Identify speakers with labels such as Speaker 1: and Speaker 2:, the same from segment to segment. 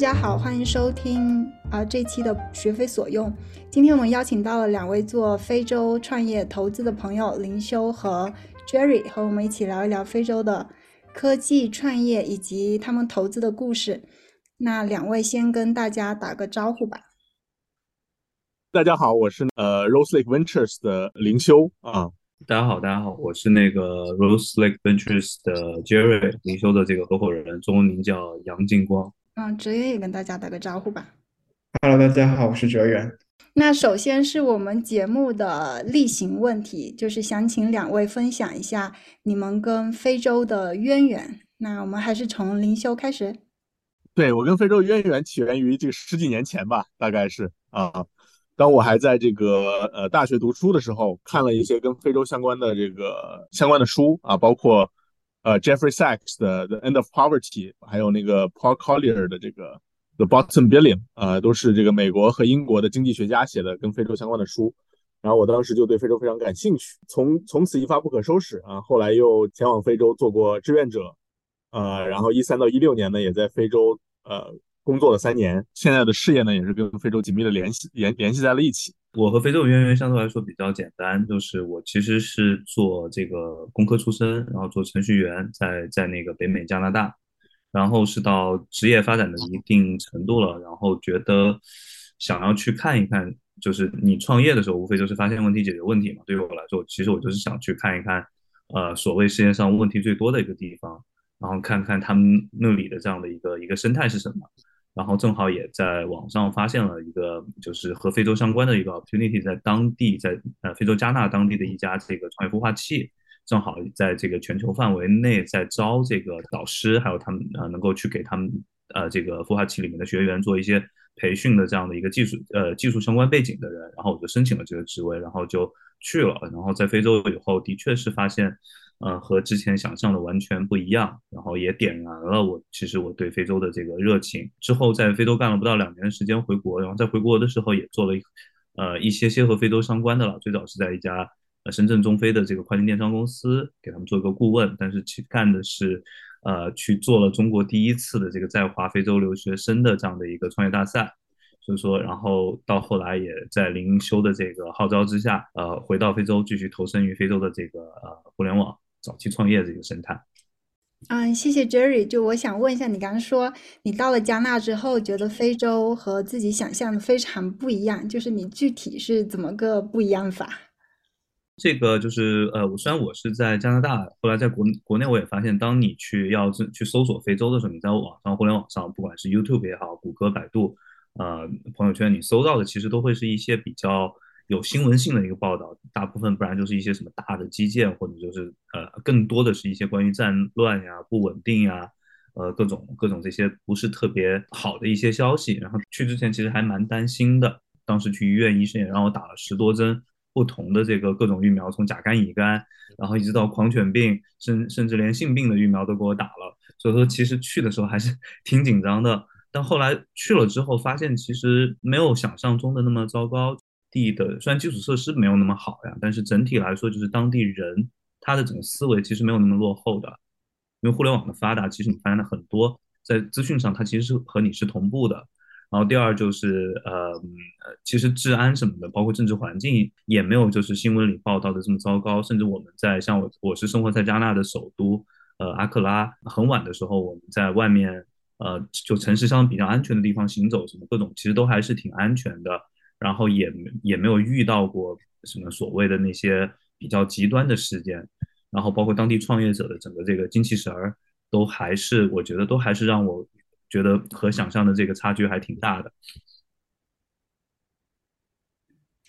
Speaker 1: 家好，欢迎收听啊这期的学非所用。今天我们邀请到了两位做非洲创业投资的朋友林修和 Jerry，和我们一起聊一聊非洲的科技创业以及他们投资的故事。那两位先跟大家打个招呼吧。
Speaker 2: 大家好，我是呃 Rose Lake Ventures 的林修啊。
Speaker 3: 大家好，大家好，我是那个 Rose Lake Ventures 的 Jerry，林修的这个合伙人，中文名叫杨进光。
Speaker 1: 嗯，哲远也跟大家打个招呼吧。
Speaker 4: Hello，大家好，我是哲远。
Speaker 1: 那首先是我们节目的例行问题，就是想请两位分享一下你们跟非洲的渊源。那我们还是从林修开始。
Speaker 2: 对我跟非洲渊源起源于这个十几年前吧，大概是啊，当我还在这个呃大学读书的时候，看了一些跟非洲相关的这个相关的书啊，包括。呃，Jeffrey Sachs 的《The End of Poverty》，还有那个 Paul Collier 的这个《The Bottom Billion》，啊，都是这个美国和英国的经济学家写的跟非洲相关的书。然后我当时就对非洲非常感兴趣，从从此一发不可收拾啊。后来又前往非洲做过志愿者，呃，然后一三到一六年呢，也在非洲呃工作了三年。现在的事业呢，也是跟非洲紧密的联系联联系在了一起。
Speaker 3: 我和非洲的渊源相对来说比较简单，就是我其实是做这个工科出身，然后做程序员，在在那个北美加拿大，然后是到职业发展的一定程度了，然后觉得想要去看一看，就是你创业的时候，无非就是发现问题、解决问题嘛。对于我来说，其实我就是想去看一看，呃，所谓世界上问题最多的一个地方，然后看看他们那里的这样的一个一个生态是什么。然后正好也在网上发现了一个，就是和非洲相关的一个 opportunity，在当地，在呃非洲加纳当地的一家这个创业孵化器，正好在这个全球范围内在招这个导师，还有他们呃能够去给他们呃这个孵化器里面的学员做一些培训的这样的一个技术呃技术相关背景的人，然后我就申请了这个职位，然后就去了，然后在非洲以后，的确是发现。呃，和之前想象的完全不一样，然后也点燃了我其实我对非洲的这个热情。之后在非洲干了不到两年的时间，回国，然后在回国的时候也做了呃一些些和非洲相关的了。最早是在一家呃深圳中非的这个跨境电商公司给他们做一个顾问，但是去干的是呃去做了中国第一次的这个在华非洲留学生的这样的一个创业大赛。所以说，然后到后来也在林修的这个号召之下，呃，回到非洲继续投身于非洲的这个呃互联网。早期创业这个生态，
Speaker 1: 嗯，谢谢 Jerry。就我想问一下，你刚刚说你到了加纳之后，觉得非洲和自己想象的非常不一样，就是你具体是怎么个不一样法？
Speaker 3: 这个就是呃，我虽然我是在加拿大，后来在国国内我也发现，当你去要去搜索非洲的时候，你在网上互联网上，不管是 YouTube 也好，谷歌、百度，呃，朋友圈，你搜到的其实都会是一些比较。有新闻性的一个报道，大部分不然就是一些什么大的基建，或者就是呃，更多的是一些关于战乱呀、不稳定呀，呃，各种各种这些不是特别好的一些消息。然后去之前其实还蛮担心的，当时去医院，医生也让我打了十多针不同的这个各种疫苗，从甲肝、乙肝，然后一直到狂犬病，甚甚至连性病的疫苗都给我打了。所以说，其实去的时候还是 挺紧张的。但后来去了之后，发现其实没有想象中的那么糟糕。地的虽然基础设施没有那么好呀，但是整体来说，就是当地人他的整个思维其实没有那么落后的。因为互联网的发达，其实你发现了很多在资讯上，它其实是和你是同步的。然后第二就是呃，其实治安什么的，包括政治环境也没有就是新闻里报道的这么糟糕。甚至我们在像我我是生活在加纳的首都呃阿克拉，很晚的时候我们在外面呃就城市上比较安全的地方行走，什么各种其实都还是挺安全的。然后也也没有遇到过什么所谓的那些比较极端的事件，然后包括当地创业者的整个这个精气神儿，都还是我觉得都还是让我觉得和想象的这个差距还挺大的。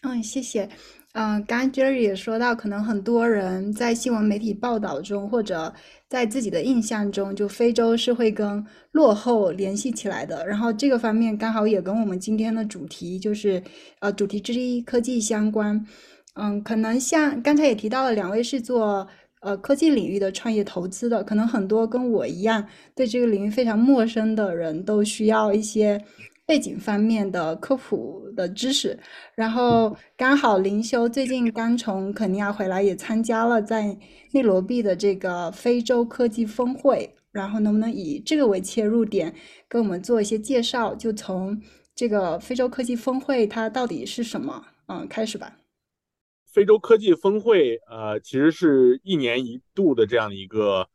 Speaker 1: 嗯，谢谢。嗯，刚刚 Jerry 也说到，可能很多人在新闻媒体报道中，或者在自己的印象中，就非洲是会跟落后联系起来的。然后这个方面刚好也跟我们今天的主题，就是呃主题之一科技相关。嗯，可能像刚才也提到了，两位是做呃科技领域的创业投资的，可能很多跟我一样对这个领域非常陌生的人都需要一些。背景方面的科普的知识，然后刚好林修最近刚从肯尼亚回来，也参加了在内罗毕的这个非洲科技峰会。然后能不能以这个为切入点，跟我们做一些介绍？就从这个非洲科技峰会它到底是什么？嗯，开始吧。
Speaker 2: 非洲科技峰会，呃，其实是一年一度的这样的一个，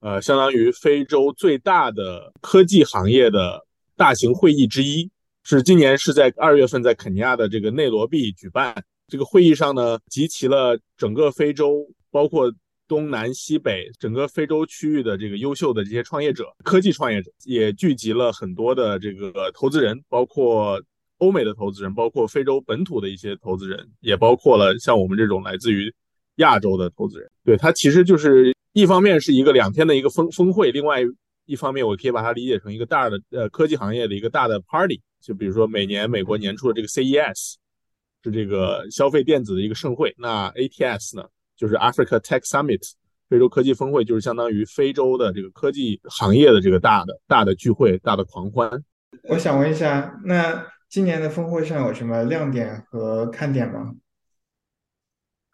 Speaker 2: 呃，相当于非洲最大的科技行业的大型会议之一。是今年是在二月份在肯尼亚的这个内罗毕举办。这个会议上呢，集齐了整个非洲，包括东南西北整个非洲区域的这个优秀的这些创业者、科技创业者，也聚集了很多的这个投资人，包括。欧美的投资人，包括非洲本土的一些投资人，也包括了像我们这种来自于亚洲的投资人。对它其实就是一方面是一个两天的一个峰峰会，另外一方面我可以把它理解成一个大的呃科技行业的一个大的 party。就比如说每年美国年初的这个 CES 是这个消费电子的一个盛会，那 ATS 呢就是 Africa Tech Summit 非洲科技峰会，就是相当于非洲的这个科技行业的这个大的大的聚会、大的狂欢。
Speaker 4: 我想问一下，那。今年的峰会上有什么亮点和看点吗？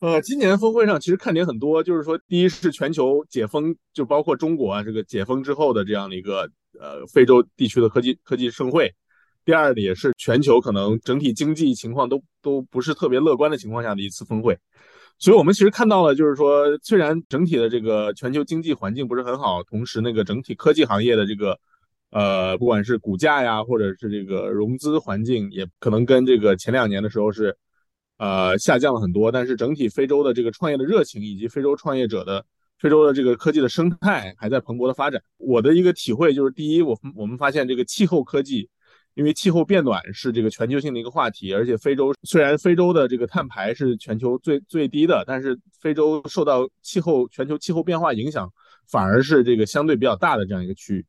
Speaker 2: 呃，今年峰会上其实看点很多，就是说，第一是全球解封，就包括中国啊，这个解封之后的这样的一个呃非洲地区的科技科技盛会。第二也是全球可能整体经济情况都都不是特别乐观的情况下的一次峰会。所以我们其实看到了，就是说，虽然整体的这个全球经济环境不是很好，同时那个整体科技行业的这个。呃，不管是股价呀，或者是这个融资环境，也可能跟这个前两年的时候是，呃，下降了很多。但是整体非洲的这个创业的热情，以及非洲创业者的非洲的这个科技的生态，还在蓬勃的发展。我的一个体会就是，第一，我我们发现这个气候科技，因为气候变暖是这个全球性的一个话题，而且非洲虽然非洲的这个碳排是全球最最低的，但是非洲受到气候全球气候变化影响，反而是这个相对比较大的这样一个区域。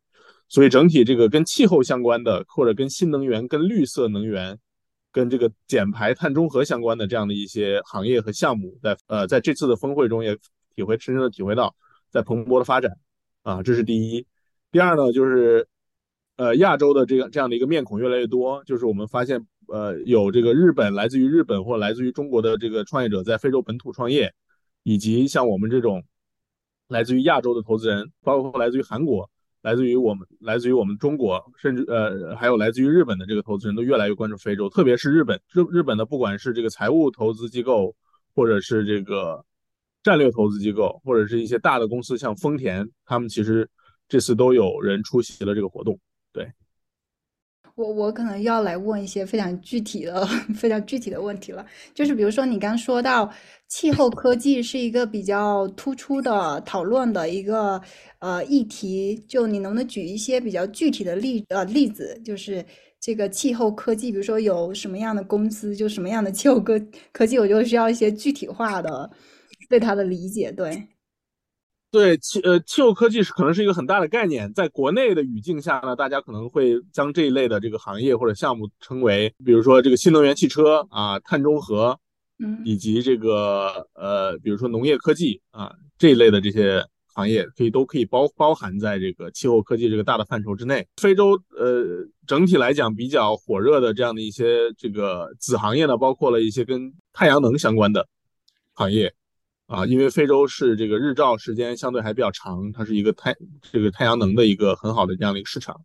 Speaker 2: 所以整体这个跟气候相关的，或者跟新能源、跟绿色能源、跟这个减排、碳中和相关的这样的一些行业和项目，在呃在这次的峰会中也体会深深的体会到在蓬勃的发展啊，这是第一。第二呢，就是呃亚洲的这个这样的一个面孔越来越多，就是我们发现呃有这个日本来自于日本或来自于中国的这个创业者在非洲本土创业，以及像我们这种来自于亚洲的投资人，包括来自于韩国。来自于我们，来自于我们中国，甚至呃，还有来自于日本的这个投资人都越来越关注非洲，特别是日本，日日本的不管是这个财务投资机构，或者是这个战略投资机构，或者是一些大的公司，像丰田，他们其实这次都有人出席了这个活动，
Speaker 1: 我我可能要来问一些非常具体的、非常具体的问题了，就是比如说你刚说到气候科技是一个比较突出的讨论的一个呃议题，就你能不能举一些比较具体的例呃例子，就是这个气候科技，比如说有什么样的公司，就什么样的气候科科技，我就需要一些具体化的对它的理解，对。
Speaker 2: 对气呃气候科技是可能是一个很大的概念，在国内的语境下呢，大家可能会将这一类的这个行业或者项目称为，比如说这个新能源汽车啊、碳中和，
Speaker 1: 嗯，
Speaker 2: 以及这个呃，比如说农业科技啊这一类的这些行业，可以都可以包包含在这个气候科技这个大的范畴之内。非洲呃整体来讲比较火热的这样的一些这个子行业呢，包括了一些跟太阳能相关的行业。啊，因为非洲是这个日照时间相对还比较长，它是一个太这个太阳能的一个很好的这样的一个市场，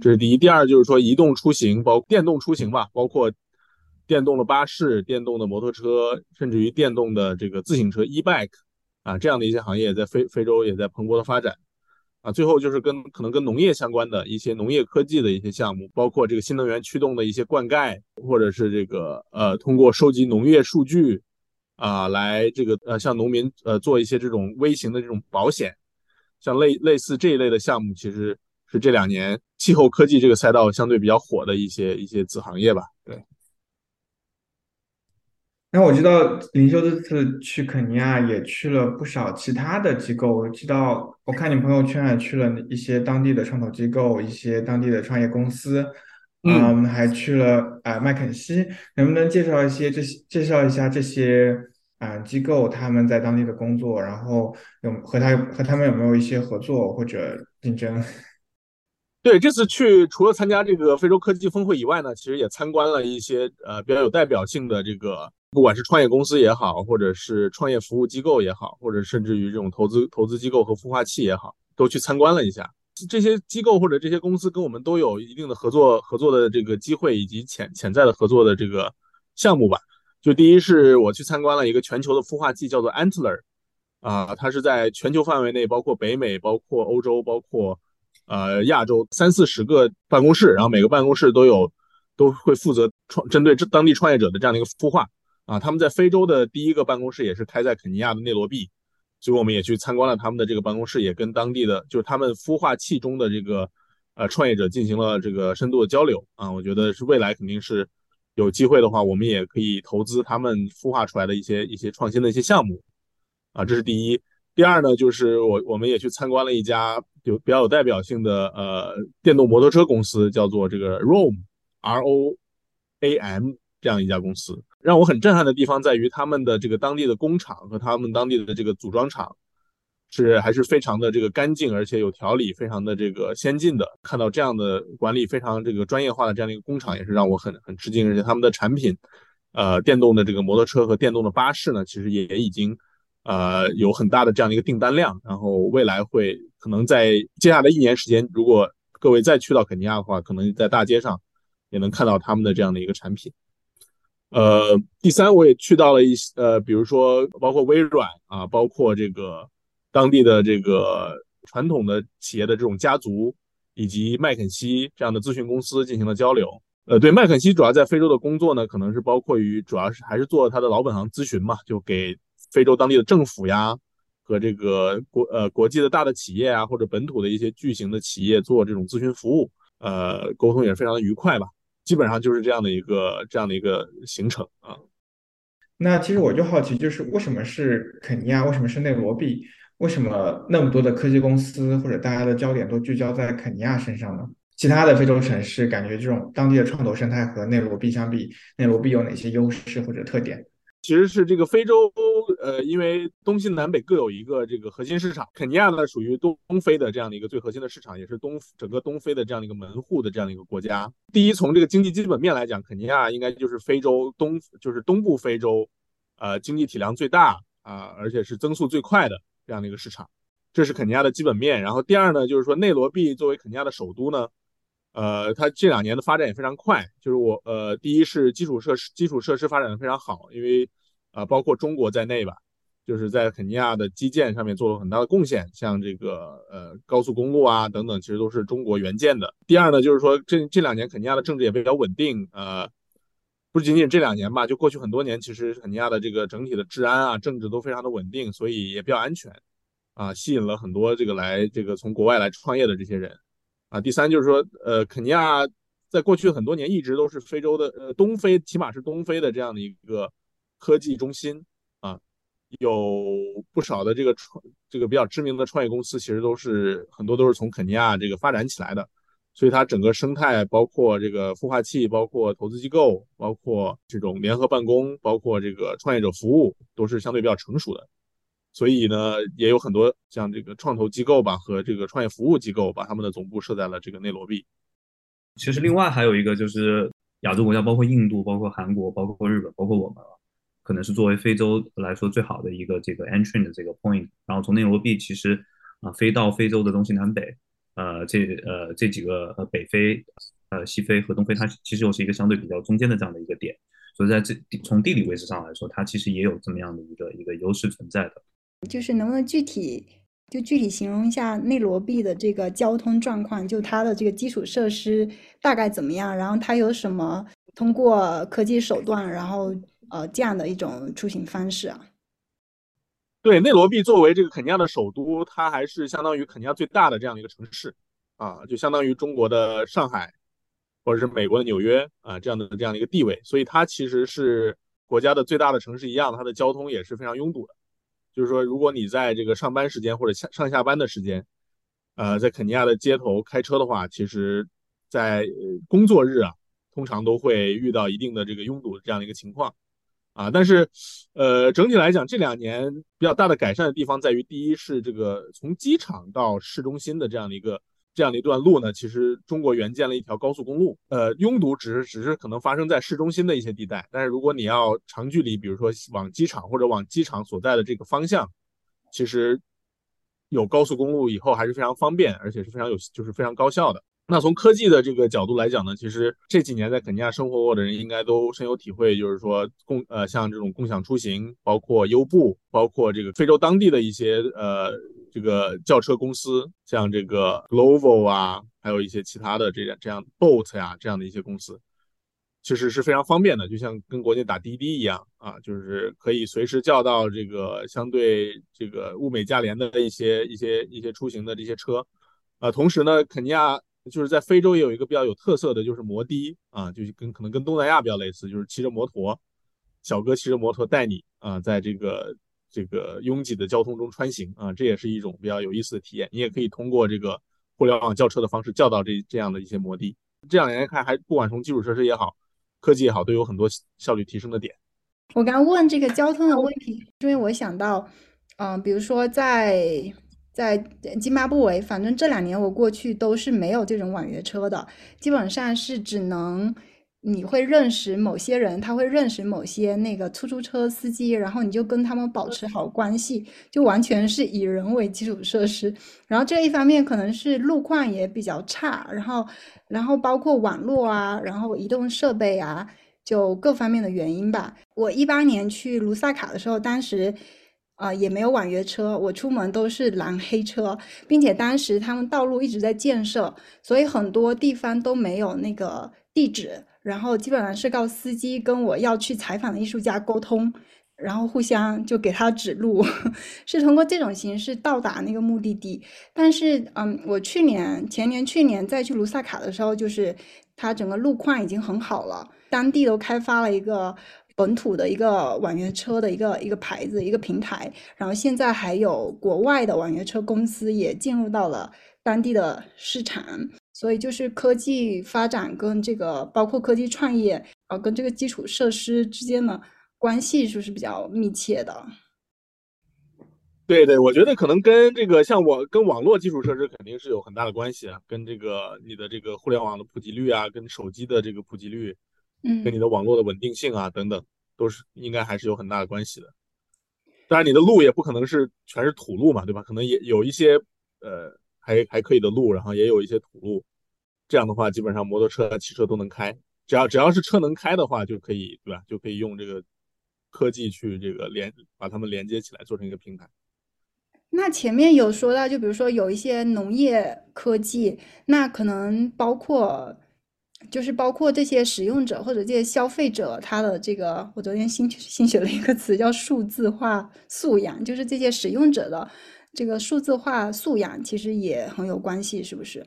Speaker 2: 这是第一。第二就是说移动出行，包电动出行吧，包括电动的巴士、电动的摩托车，甚至于电动的这个自行车 e-bike 啊，这样的一些行业在非非洲也在蓬勃的发展。啊，最后就是跟可能跟农业相关的一些农业科技的一些项目，包括这个新能源驱动的一些灌溉，或者是这个呃通过收集农业数据。啊，来这个呃，向农民呃做一些这种微型的这种保险，像类类似这一类的项目，其实是这两年气候科技这个赛道相对比较火的一些一些子行业吧。对。
Speaker 4: 那我知道林修这次去肯尼亚也去了不少其他的机构，我知道我看你朋友圈也去了一些当地的创投机构，一些当地的创业公司。嗯，还去了啊麦肯锡，能不能介绍一些这些，介绍一下这些啊机构他们在当地的工作，然后有和他和他们有没有一些合作或者竞争？
Speaker 2: 对，这次去除了参加这个非洲科技峰会以外呢，其实也参观了一些呃比较有代表性的这个，不管是创业公司也好，或者是创业服务机构也好，或者甚至于这种投资投资机构和孵化器也好。都去参观了一下。这些机构或者这些公司跟我们都有一定的合作合作的这个机会以及潜潜在的合作的这个项目吧。就第一是我去参观了一个全球的孵化器，叫做 Antler，啊，它是在全球范围内，包括北美、包括欧洲、包括呃亚洲三四十个办公室，然后每个办公室都有都会负责创针对这当地创业者的这样的一个孵化。啊，他们在非洲的第一个办公室也是开在肯尼亚的内罗毕。所以我们也去参观了他们的这个办公室，也跟当地的就是他们孵化器中的这个呃创业者进行了这个深度的交流啊。我觉得是未来肯定是有机会的话，我们也可以投资他们孵化出来的一些一些创新的一些项目啊。这是第一。第二呢，就是我我们也去参观了一家有比较有代表性的呃电动摩托车公司，叫做这个 Roam，R O A M。这样一家公司让我很震撼的地方在于，他们的这个当地的工厂和他们当地的这个组装厂是还是非常的这个干净，而且有条理，非常的这个先进的。看到这样的管理非常这个专业化的这样的一个工厂，也是让我很很吃惊。而且他们的产品，呃，电动的这个摩托车和电动的巴士呢，其实也已经呃有很大的这样的一个订单量。然后未来会可能在接下来一年时间，如果各位再去到肯尼亚的话，可能在大街上也能看到他们的这样的一个产品。呃，第三，我也去到了一些呃，比如说包括微软啊，包括这个当地的这个传统的企业的这种家族，以及麦肯锡这样的咨询公司进行了交流。呃，对，麦肯锡主要在非洲的工作呢，可能是包括于主要是还是做他的老本行咨询嘛，就给非洲当地的政府呀和这个国呃国际的大的企业啊，或者本土的一些巨型的企业做这种咨询服务，呃，沟通也是非常的愉快吧。基本上就是这样的一个这样的一个行程啊。
Speaker 4: 那其实我就好奇，就是为什么是肯尼亚？为什么是内罗毕？为什么那么多的科技公司或者大家的焦点都聚焦在肯尼亚身上呢？其他的非洲城市，感觉这种当地的创投生态和内罗毕相比，内罗毕有哪些优势或者特点？
Speaker 2: 其实是这个非洲，呃，因为东西南北各有一个这个核心市场。肯尼亚呢，属于东东非的这样的一个最核心的市场，也是东整个东非的这样的一个门户的这样的一个国家。第一，从这个经济基本面来讲，肯尼亚应该就是非洲东，就是东部非洲，呃，经济体量最大啊，而且是增速最快的这样的一个市场。这是肯尼亚的基本面。然后第二呢，就是说内罗毕作为肯尼亚的首都呢。呃，它这两年的发展也非常快，就是我呃，第一是基础设施基础设施发展的非常好，因为啊，包括中国在内吧，就是在肯尼亚的基建上面做了很大的贡献，像这个呃高速公路啊等等，其实都是中国援建的。第二呢，就是说这这两年肯尼亚的政治也比较稳定，呃，不仅仅这两年吧，就过去很多年，其实肯尼亚的这个整体的治安啊、政治都非常的稳定，所以也比较安全，啊，吸引了很多这个来这个从国外来创业的这些人。啊，第三就是说，呃，肯尼亚在过去很多年一直都是非洲的，呃，东非，起码是东非的这样的一个科技中心啊，有不少的这个创，这个比较知名的创业公司，其实都是很多都是从肯尼亚这个发展起来的，所以它整个生态，包括这个孵化器，包括投资机构，包括这种联合办公，包括这个创业者服务，都是相对比较成熟的。所以呢，也有很多像这个创投机构吧和这个创业服务机构，把他们的总部设在了这个内罗毕。
Speaker 3: 其实另外还有一个就是亚洲国家，包括印度、包括韩国、包括日本、包括我们，可能是作为非洲来说最好的一个这个 entry 的这个 point。然后从内罗毕其实啊飞到非洲的东西南北，呃这呃这几个呃北非、呃西非和东非，它其实又是一个相对比较中间的这样的一个点。所以在这从地理位置上来说，它其实也有这么样的一个一个优势存在的。
Speaker 1: 就是能不能具体就具体形容一下内罗毕的这个交通状况？就它的这个基础设施大概怎么样？然后它有什么通过科技手段，然后呃这样的一种出行方式啊？
Speaker 2: 对，内罗毕作为这个肯尼亚的首都，它还是相当于肯尼亚最大的这样的一个城市啊，就相当于中国的上海或者是美国的纽约啊这样的这样的一个地位，所以它其实是国家的最大的城市一样，它的交通也是非常拥堵的。就是说，如果你在这个上班时间或者下上下班的时间，呃，在肯尼亚的街头开车的话，其实，在工作日啊，通常都会遇到一定的这个拥堵的这样的一个情况，啊，但是，呃，整体来讲，这两年比较大的改善的地方在于，第一是这个从机场到市中心的这样的一个。这样的一段路呢，其实中国援建了一条高速公路。呃，拥堵只是只是可能发生在市中心的一些地带，但是如果你要长距离，比如说往机场或者往机场所在的这个方向，其实有高速公路以后还是非常方便，而且是非常有就是非常高效的。那从科技的这个角度来讲呢，其实这几年在肯尼亚生活过的人应该都深有体会，就是说共呃像这种共享出行，包括优步，包括这个非洲当地的一些呃这个轿车公司，像这个 Glovo 啊，还有一些其他的这样这样 Bolt 呀这样的一些公司，其实是非常方便的，就像跟国内打滴滴一样啊，就是可以随时叫到这个相对这个物美价廉的一些一些一些出行的这些车，啊，同时呢，肯尼亚。就是在非洲也有一个比较有特色的，就是摩的啊，就是跟可能跟东南亚比较类似，就是骑着摩托，小哥骑着摩托带你啊，在这个这个拥挤的交通中穿行啊，这也是一种比较有意思的体验。你也可以通过这个互联网叫车的方式叫到这这样的一些摩的。这两年看，还不管从基础设施也好，科技也好，都有很多效率提升的点。
Speaker 1: 我刚问这个交通的问题，是因为我想到，嗯，比如说在。在津巴布韦，反正这两年我过去都是没有这种网约车的，基本上是只能你会认识某些人，他会认识某些那个出租车司机，然后你就跟他们保持好关系，就完全是以人为基础设施。然后这一方面可能是路况也比较差，然后然后包括网络啊，然后移动设备啊，就各方面的原因吧。我一八年去卢萨卡的时候，当时。啊，也没有网约车，我出门都是蓝黑车，并且当时他们道路一直在建设，所以很多地方都没有那个地址，然后基本上是靠司机跟我要去采访的艺术家沟通，然后互相就给他指路，是通过这种形式到达那个目的地。但是，嗯，我去年、前年、去年再去卢萨卡的时候，就是它整个路况已经很好了，当地都开发了一个。本土的一个网约车的一个一个牌子一个平台，然后现在还有国外的网约车公司也进入到了当地的市场，所以就是科技发展跟这个包括科技创业啊，跟这个基础设施之间的关系是是比较密切的？
Speaker 2: 对对，我觉得可能跟这个像我跟网络基础设施肯定是有很大的关系啊，跟这个你的这个互联网的普及率啊，跟手机的这个普及率。
Speaker 1: 嗯，
Speaker 2: 跟你的网络的稳定性啊等等，都是应该还是有很大的关系的。当然，你的路也不可能是全是土路嘛，对吧？可能也有一些呃还还可以的路，然后也有一些土路。这样的话，基本上摩托车、汽车都能开。只要只要是车能开的话，就可以，对吧？就可以用这个科技去这个连把它们连接起来，做成一个平台。
Speaker 1: 那前面有说到，就比如说有一些农业科技，那可能包括。就是包括这些使用者或者这些消费者，他的这个，我昨天新新学了一个词叫数字化素养，就是这些使用者的这个数字化素养，其实也很有关系，是不是？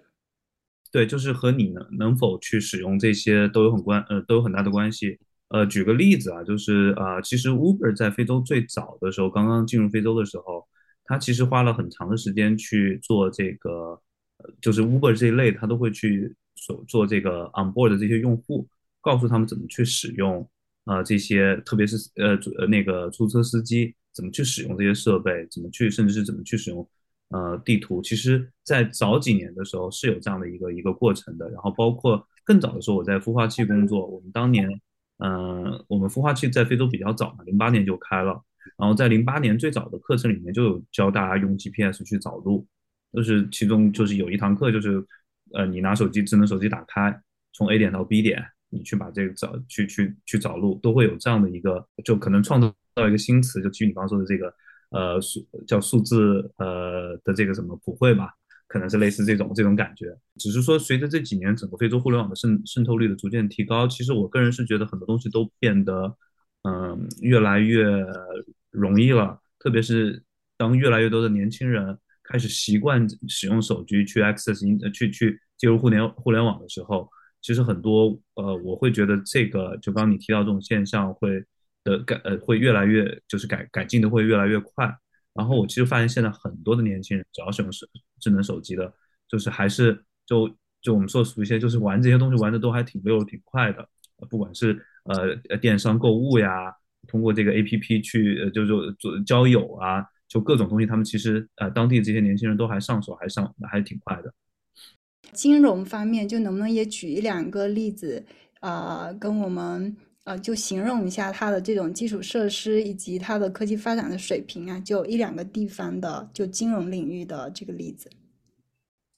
Speaker 3: 对，就是和你能能否去使用这些都有很关，呃，都有很大的关系。呃，举个例子啊，就是啊，其实 Uber 在非洲最早的时候，刚刚进入非洲的时候，它其实花了很长的时间去做这个，就是 Uber 这一类，它都会去。所做这个 on board 的这些用户，告诉他们怎么去使用，呃，这些特别是呃呃那个出租车司机怎么去使用这些设备，怎么去，甚至是怎么去使用呃地图。其实，在早几年的时候是有这样的一个一个过程的。然后，包括更早的时候，我在孵化器工作，我们当年，嗯，我们孵化器在非洲比较早嘛，零八年就开了。然后在零八年最早的课程里面就有教大家用 GPS 去找路，就是其中就是有一堂课就是。呃，你拿手机智能手机打开，从 A 点到 B 点，你去把这个找去去去找路，都会有这样的一个，就可能创造到一个新词，就基于你刚刚说的这个，呃，数叫数字呃的这个什么普惠吧，可能是类似这种这种感觉。只是说，随着这几年整个非洲互联网的渗渗透率的逐渐提高，其实我个人是觉得很多东西都变得嗯越来越容易了，特别是当越来越多的年轻人。开始习惯使用手机去 access 去去接入互联互联网的时候，其实很多呃，我会觉得这个就刚你提到这种现象会的改呃会越来越就是改改进的会越来越快。然后我其实发现现在很多的年轻人只要使用手智能手机的，就是还是就就我们说熟一些，就是玩这些东西玩的都还挺溜挺快的。不管是呃电商购物呀，通过这个 A P P 去呃就是做交友啊。就各种东西，他们其实呃，当地这些年轻人都还上手，还上还挺快的。
Speaker 1: 金融方面，就能不能也举一两个例子，呃，跟我们呃，就形容一下它的这种基础设施以及它的科技发展的水平啊，就一两个地方的就金融领域的这个例子。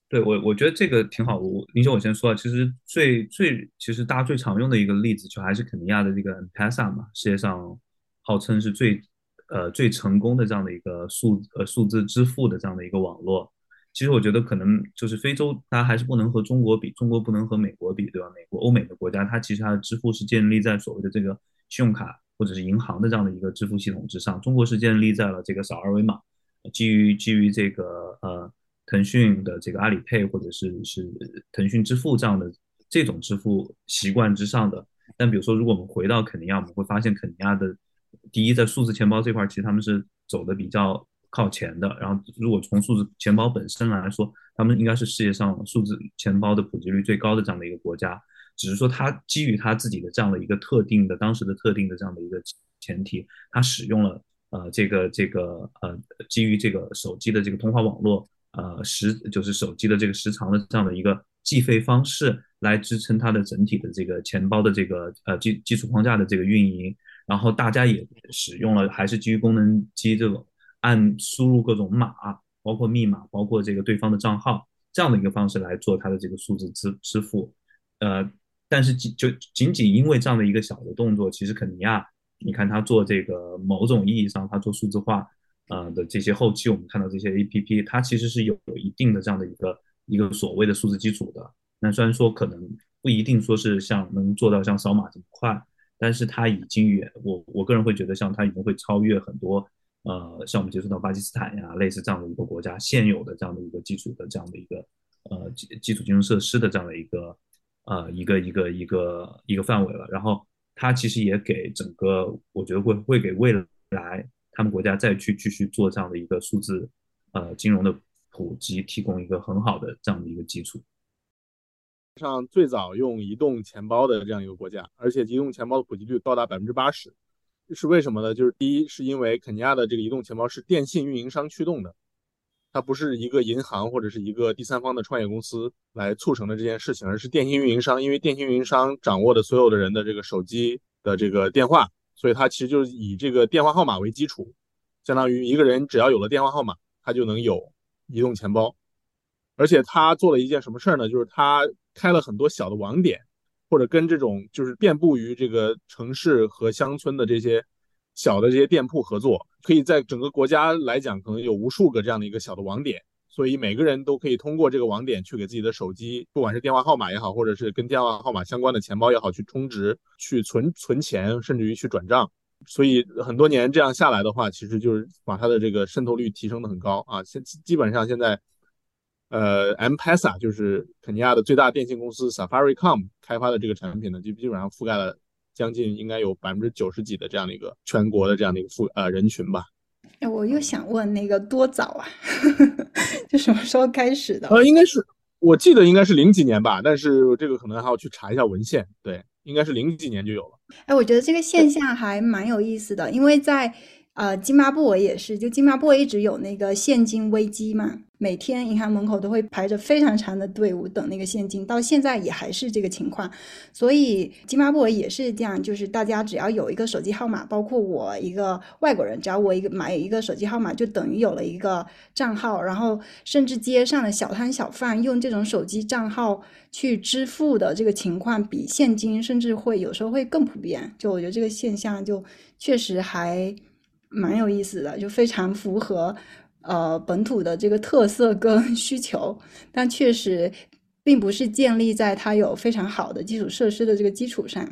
Speaker 3: 对我，我觉得这个挺好。我林兄，我先说啊，其实最最其实大家最常用的一个例子，就还是肯尼亚的这个 M-Pesa 嘛，世界上号称是最呃最成功的这样的一个数呃数字支付的这样的一个网络。其实我觉得可能就是非洲，它还是不能和中国比，中国不能和美国比，对吧？美国、欧美的国家，它其实它的支付是建立在所谓的这个信用卡或者是银行的这样的一个支付系统之上。中国是建立在了这个扫二维码，基于基于这个呃。腾讯的这个阿里 Pay 或者是是腾讯支付这样的这种支付习惯之上的，但比如说，如果我们回到肯尼亚，我们会发现肯尼亚的第一，在数字钱包这块，其实他们是走的比较靠前的。然后，如果从数字钱包本身来说，他们应该是世界上数字钱包的普及率最高的这样的一个国家。只是说，它基于它自己的这样的一个特定的当时的特定的这样的一个前提，它使用了呃这个这个呃基于这个手机的这个通话网络。呃，时就是手机的这个时长的这样的一个计费方式来支撑它的整体的这个钱包的这个呃基基础框架的这个运营，然后大家也使用了还是基于功能机这种按输入各种码，包括密码，包括这个对方的账号这样的一个方式来做它的这个数字支支付，呃，但是仅就仅仅因为这样的一个小的动作，其实肯尼亚，你看他做这个某种意义上他做数字化。呃的这些后期我们看到这些 A P P，它其实是有有一定的这样的一个一个所谓的数字基础的。那虽然说可能不一定说是像能做到像扫码这么快，但是它已经远我我个人会觉得像它已经会超越很多呃像我们接触到巴基斯坦呀类似这样的一个国家现有的这样的一个基础的这样的一个呃基基础金融设施的这样的一个呃一个一个一个一个范围了。然后它其实也给整个我觉得会会给未来。他们国家再去继续做这样的一个数字，呃，金融的普及，提供一个很好的这样的一个基础。
Speaker 2: 上最早用移动钱包的这样一个国家，而且移动钱包的普及率高达百分之八十，是为什么呢？就是第一，是因为肯尼亚的这个移动钱包是电信运营商驱动的，它不是一个银行或者是一个第三方的创业公司来促成的这件事情，而是电信运营商，因为电信运营商掌握的所有的人的这个手机的这个电话。所以它其实就是以这个电话号码为基础，相当于一个人只要有了电话号码，他就能有移动钱包。而且他做了一件什么事儿呢？就是他开了很多小的网点，或者跟这种就是遍布于这个城市和乡村的这些小的这些店铺合作，可以在整个国家来讲，可能有无数个这样的一个小的网点。所以每个人都可以通过这个网点去给自己的手机，不管是电话号码也好，或者是跟电话号码相关的钱包也好，去充值、去存存钱，甚至于去转账。所以很多年这样下来的话，其实就是把它的这个渗透率提升的很高啊。现基本上现在，呃，M-Pesa 就是肯尼亚的最大电信公司 Safaricom 开发的这个产品呢，就基本上覆盖了将近应该有百分之九十几的这样的一个全国的这样的一个覆呃人群吧。
Speaker 1: 哎，我又想问那个多早啊？就什么时候开始的？
Speaker 2: 呃，应该是我记得应该是零几年吧，但是这个可能还要去查一下文献。对，应该是零几年就有了。
Speaker 1: 哎，我觉得这个现象还蛮有意思的，因为在。呃，津巴布韦也是，就津巴布韦一直有那个现金危机嘛，每天银行门口都会排着非常长的队伍等那个现金，到现在也还是这个情况。所以津巴布韦也是这样，就是大家只要有一个手机号码，包括我一个外国人，只要我一个买一个手机号码，就等于有了一个账号，然后甚至街上的小摊小贩用这种手机账号去支付的这个情况，比现金甚至会有时候会更普遍。就我觉得这个现象就确实还。蛮有意思的，就非常符合呃本土的这个特色跟 需求，但确实并不是建立在它有非常好的基础设施的这个基础上。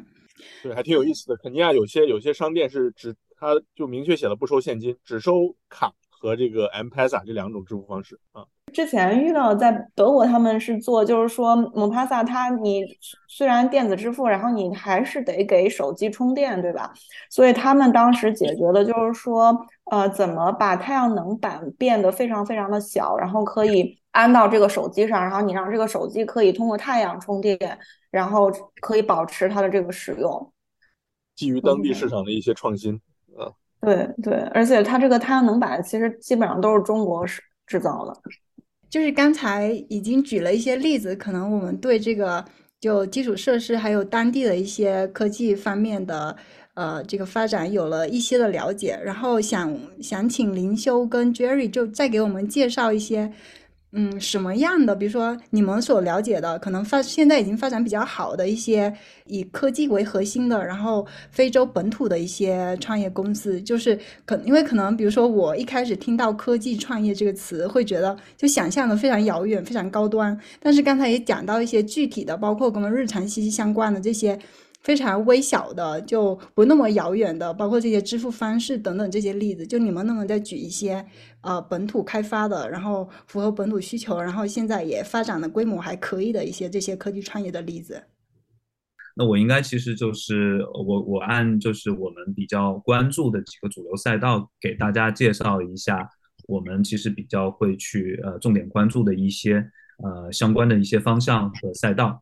Speaker 2: 对，还挺有意思的。肯尼亚有些有些商店是只，它就明确写了不收现金，只收卡和这个 M-Pesa 这两种支付方式啊。
Speaker 5: 之前遇到在德国，他们是做，就是说姆帕萨，它你虽然电子支付，然后你还是得给手机充电，对吧？所以他们当时解决的就是说，呃，怎么把太阳能板变得非常非常的小，然后可以安到这个手机上，然后你让这个手机可以通过太阳充电，然后可以保持它的这个使用。
Speaker 2: 基于当地市场的一些创新，啊，
Speaker 5: 对对，而且它这个太阳能板其实基本上都是中国制制造的。
Speaker 1: 就是刚才已经举了一些例子，可能我们对这个就基础设施还有当地的一些科技方面的呃这个发展有了一些的了解，然后想想请林修跟 Jerry 就再给我们介绍一些。嗯，什么样的？比如说你们所了解的，可能发现在已经发展比较好的一些以科技为核心的，然后非洲本土的一些创业公司，就是可因为可能，比如说我一开始听到科技创业这个词，会觉得就想象的非常遥远、非常高端。但是刚才也讲到一些具体的，包括跟我们日常息息相关的这些。非常微小的，就不那么遥远的，包括这些支付方式等等这些例子，就你们能不能再举一些呃本土开发的，然后符合本土需求，然后现在也发展的规模还可以的一些这些科技创业的例子？
Speaker 3: 那我应该其实就是我我按就是我们比较关注的几个主流赛道给大家介绍一下，我们其实比较会去呃重点关注的一些呃相关的一些方向和赛道。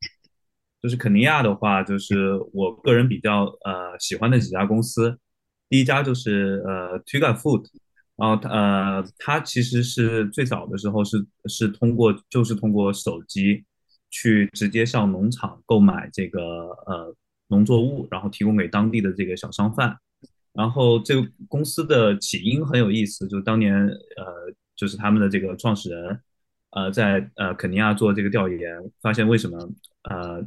Speaker 3: 就是肯尼亚的话，就是我个人比较呃喜欢的几家公司，第一家就是呃 Twiga Food，然后呃它其实是最早的时候是是通过就是通过手机去直接向农场购买这个呃农作物，然后提供给当地的这个小商贩，然后这个公司的起因很有意思，就是当年呃就是他们的这个创始人呃在呃肯尼亚做这个调研，发现为什么呃。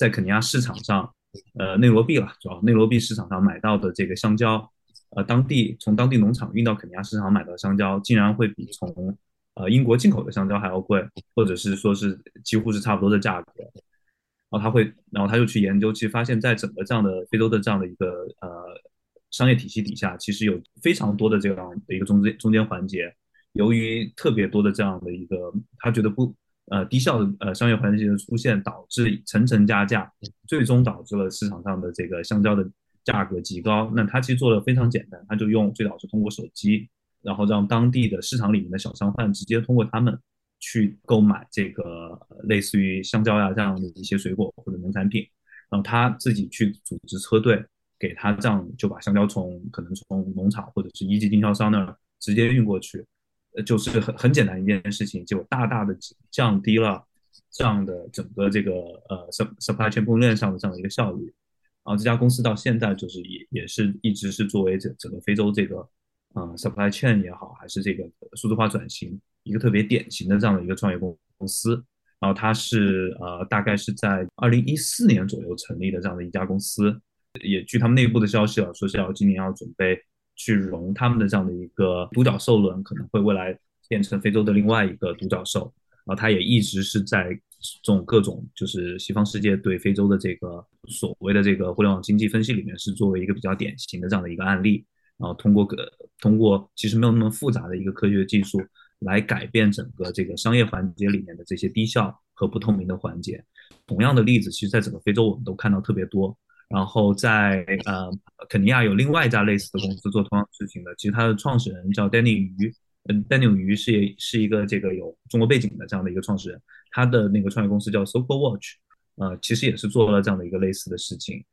Speaker 3: 在肯尼亚市场上，呃，内罗毕了，主要内罗毕市场上买到的这个香蕉，呃，当地从当地农场运到肯尼亚市场买到香蕉，竟然会比从呃英国进口的香蕉还要贵，或者是说是几乎是差不多的价格。然后他会，然后他就去研究，其实发现，在整个这样的非洲的这样的一个呃商业体系底下，其实有非常多的这样的一个中间中间环节，由于特别多的这样的一个，他觉得不。呃，低效的呃商业环境的出现，导致层层加价，最终导致了市场上的这个香蕉的价格极高。那他其实做的非常简单，他就用最早是通过手机，然后让当地的市场里面的小商贩直接通过他们去购买这个类似于香蕉呀这样的一些水果或者农产品，然后他自己去组织车队，给他这样就把香蕉从可能从农场或者是一级经销商那儿直接运过去。呃，就是很很简单一件事情，就大大的降低了这样的整个这个呃 supply chain 供应链上的这样的一个效率。然后这家公司到现在就是也也是一直是作为整整个非洲这个嗯 supply chain 也好，还是这个数字化转型一个特别典型的这样的一个创业公公司。然后它是呃大概是在二零一四年左右成立的这样的一家公司，也据他们内部的消息啊，说是要今年要准备。去融他们的这样的一个独角兽轮，可能会未来变成非洲的另外一个独角兽。然后它也一直是在这种各种就是西方世界对非洲的这个所谓的这个互联网经济分析里面，是作为一个比较典型的这样的一个案例。然后通过个通过其实没有那么复杂的一个科学技术来改变整个这个商业环节里面的这些低效和不透明的环节。同样的例子，其实在整个非洲我们都看到特别多。然后在呃肯尼亚有另外一家类似的公司做同样的事情的，其实它的创始人叫 Danny 鱼，嗯，Danny 鱼是是一个这个有中国背景的这样的一个创始人，他的那个创业公司叫 Super Watch，呃，其实也是做了这样的一个类似的事情。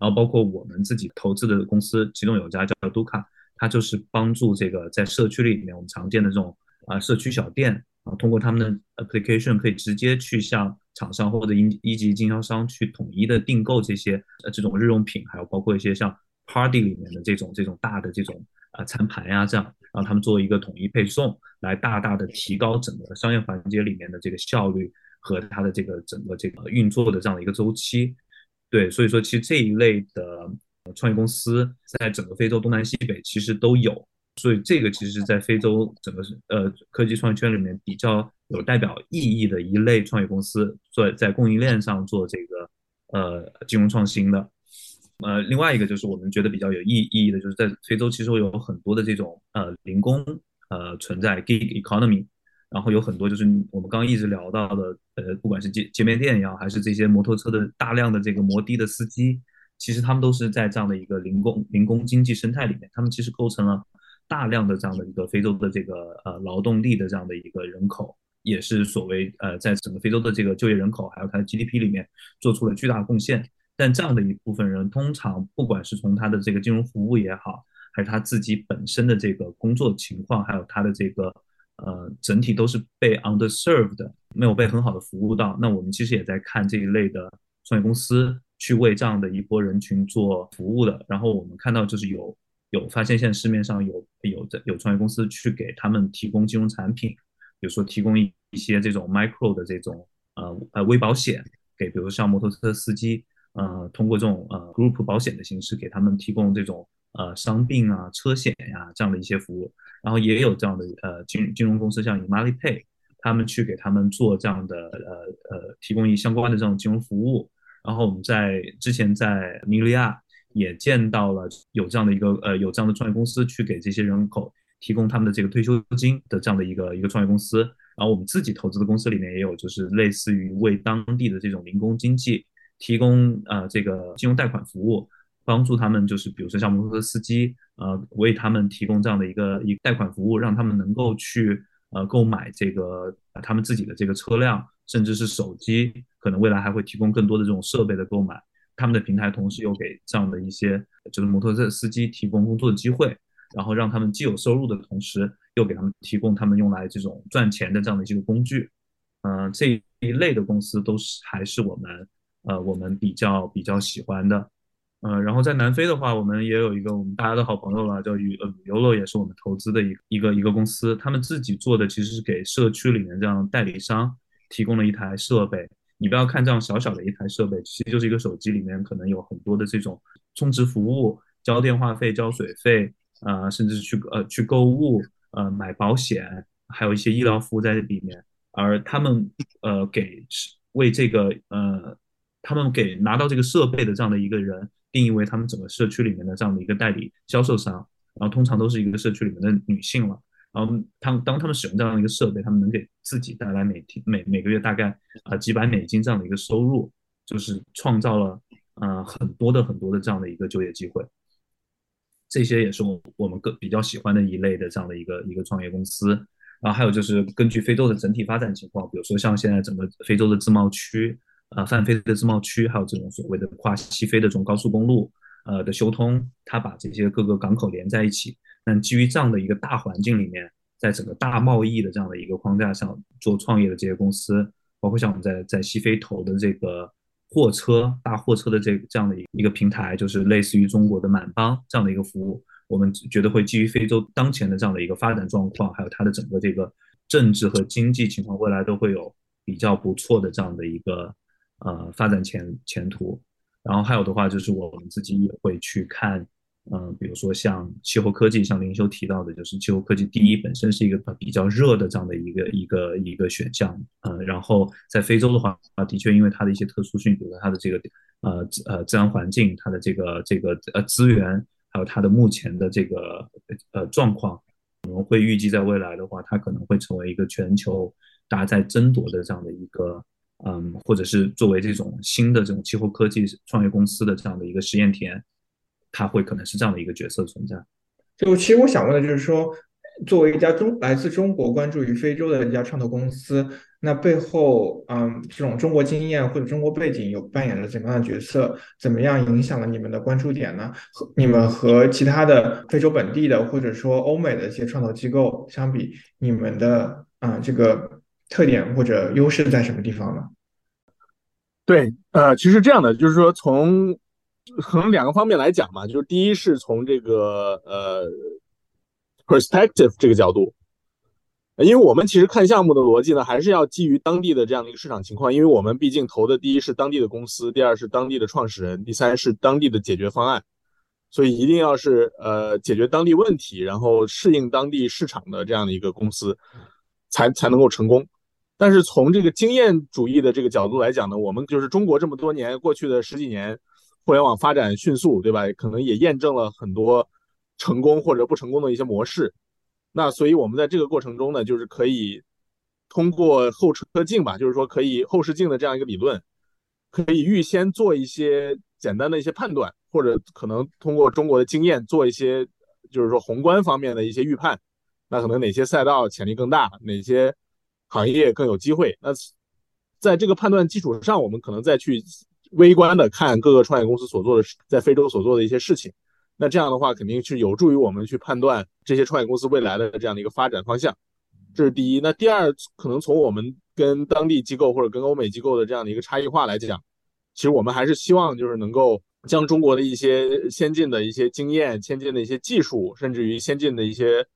Speaker 3: 然后包括我们自己投资的公司，其中有一家叫 Duka，它就是帮助这个在社区里面我们常见的这种啊社区小店啊，通过他们的 application 可以直接去向厂商或者一一级经销商去统一的订购这些呃这种日用品，还有包括一些像 party 里面的这种这种大的这种啊餐盘呀这样，让他们做一个统一配送，来大大的提高整个商业环节里面的这个效率和它的这个整个这个运作的这样的一个周期。对，所以说其实这一类的创业公司在整个非洲东南西北其实都有。所以这个其实在非洲整个呃科技创业圈里面比较有代表意义的一类创业公司，做在供应链上做这个呃金融创新的。呃，另外一个就是我们觉得比较有意意义的，就是在非洲其实有很多的这种呃零工呃存在 gig economy，然后有很多就是我们刚刚一直聊到的呃不管是街街面店也好，还是这些摩托车的大量的这个摩的的司机，其实他们都是在这样的一个零工零工经济生态里面，他们其实构成了。大量的这样的一个非洲的这个呃劳动力的这样的一个人口，也是所谓呃在整个非洲的这个就业人口还有它的 GDP 里面做出了巨大贡献。但这样的一部分人，通常不管是从他的这个金融服务也好，还是他自己本身的这个工作情况，还有他的这个呃整体都是被 underserved 没有被很好的服务到。那我们其实也在看这一类的创业公司去为这样的一波人群做服务的。然后我们看到就是有有发现现在市面上有有的有创业公司去给他们提供金融产品，比如说提供一一些这种 micro 的这种呃呃微保险，给比如像摩托车司机，呃通过这种呃 group 保险的形式给他们提供这种呃伤病啊车险呀这样的一些服务。然后也有这样的呃金金融公司，像 EmaliPay，他们去给他们做这样的呃呃提供一相关的这种金融服务。然后我们在之前在尼日利亚也见到了有这样的一个呃有这样的创业公司去给这些人口提供他们的这个退休金的这样的一个一个创业公司。然后我们自己投资的公司里面也有就是类似于为当地的这种零工经济提供呃这个金融贷款服务。帮助他们，就是比如说像摩托车司机，呃，为他们提供这样的一个一贷款服务，让他们能够去呃购买这个他们自己的这个车辆，甚至是手机，可能未来还会提供更多的这种设备的购买。他们的平台同时又给这样的一些就是摩托车司机提供工作的机会，然后让他们既有收入的同时，又给他们提供他们用来这种赚钱的这样的一些工具。嗯，这一类的公司都是还是我们呃我们比较比较喜欢的。呃，然后在南非的话，我们也有一个我们大家的好朋友了，叫宇呃游乐，也是我们投资的一一个一个公司。他们自己做的其实是给社区里面这样代理商提供了一台设备。你不要看这样小小的一台设备，其实就是一个手机里面可能有很多的这种充值服务、交电话费、交水费，呃，甚至去呃去购物、呃买保险，还有一些医疗服务在里面。而他们呃给为这个呃他们给拿到这个设备的这样的一个人。定义为他们整个社区里面的这样的一个代理销售商，然后通常都是一个社区里面的女性了。然后他们当他们使用这样的一个设备，他们能给自己带来每天每每个月大概啊几百美金这样的一个收入，就是创造了呃很多的很多的这样的一个就业机会。这些也是我我们更比较喜欢的一类的这样的一个一个创业公司。然后还有就是根据非洲的整体发展情况，比如说像现在整个非洲的自贸区。呃，泛非的自贸区，还有这种所谓的跨西非的这种高速公路，呃的修通，它把这些各个港口连在一起。那基于这样的一个大环境里面，在整个大贸易的这样的一个框架上做创业的这些公司，包括像我们在在西非投的这个货车大货车的这这样的一一个平台，就是类似于中国的满帮这样的一个服务，我们觉得会基于非洲当前的这样的一个发展状况，还有它的整个这个政治和经济情况，未来都会有比较不错的这样的一个。呃，发展前前途，然后还有的话就是我们自己也会去看，嗯，比如说像气候科技，像林修提到的，就是气候科技第一本身是一个比较热的这样的一个一个一个选项，嗯，然后在非洲的话，啊，的确因为它的一些特殊性，比如说它的这个呃呃自然环境，它的这个这个呃资源，还有它的目前的这个呃状况，我们会预计在未来的话，它可能会成为一个全球大家在争夺的这样的一个。嗯，或者是作为这种新的这种气候科技创业公司的这样的一个实验田，它会可能是这样的一个角色存在。
Speaker 4: 就其实我想问的就是说，作为一家中来自中国关注于非洲的一家创投公司，那背后嗯这种中国经验或者中国背景有扮演了怎么样的角色？怎么样影响了你们的关注点呢？和你们和其他的非洲本地的或者说欧美的一些创投机构相比，你们的啊这个特点或者优势在什么地方呢？
Speaker 2: 对，呃，其实这样的，就是说从可能两个方面来讲嘛，就是第一是从这个呃 perspective 这个角度，因为我们其实看项目的逻辑呢，还是要基于当地的这样的一个市场情况，因为我们毕竟投的第一是当地的公司，第二是当地的创始人，第三是当地的解决方案，所以一定要是呃解决当地问题，然后适应当地市场的这样的一个公司，才才能够成功。但是从这个经验主义的这个角度来讲呢，我们就是中国这么多年过去的十几年，互联网发展迅速，对吧？可能也验证了很多成功或者不成功的一些模式。那所以我们在这个过程中呢，就是可以通过后车镜吧，就是说可以后视镜的这样一个理论，可以预先做一些简单的一些判断，或者可能通过中国的经验做一些，就是说宏观方面的一些预判。那可能哪些赛道潜力更大，哪些？行业更有机会。那在这个判断基础上，我们可能再去微观的看各个创业公司所做的在非洲所做的一些事情。那这样的话，肯定是有助于我们去判断这些创业公司未来的这样的一个发展方向。这是第一。那第二，可能从我们跟当地机构或者跟欧美机构的这样的一个差异化来讲，其实我们还是希望就是能够将中国的一些先进的一些经验、先进的一些技术，甚至于先进的一些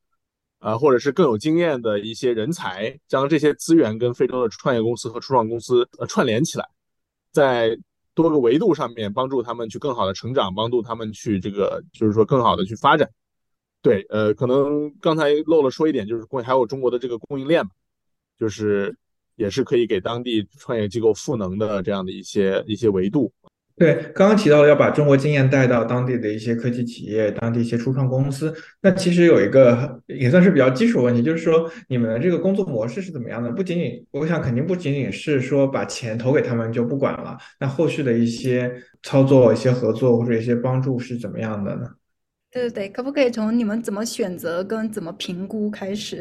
Speaker 2: 呃或者是更有经验的一些人才，将这些资源跟非洲的创业公司和初创公司呃串联起来，在多个维度上面帮助他们去更好的成长，帮助他们去这个就是说更好的去发展。对，呃，可能刚才漏了说一点，就是供还有中国的这个供应链嘛，就是也是可以给当地创业机构赋能的这样的一些一些维度。
Speaker 4: 对，刚刚提到了要把中国经验带到当地的一些科技企业、当地一些初创公司。那其实有一个也算是比较基础问题，就是说你们的这个工作模式是怎么样的？不仅仅，我想肯定不仅仅是说把钱投给他们就不管了。那后续的一些操作、一些合作或者一些帮助是怎么样的呢？
Speaker 1: 对对对，可不可以从你们怎么选择跟怎么评估开始？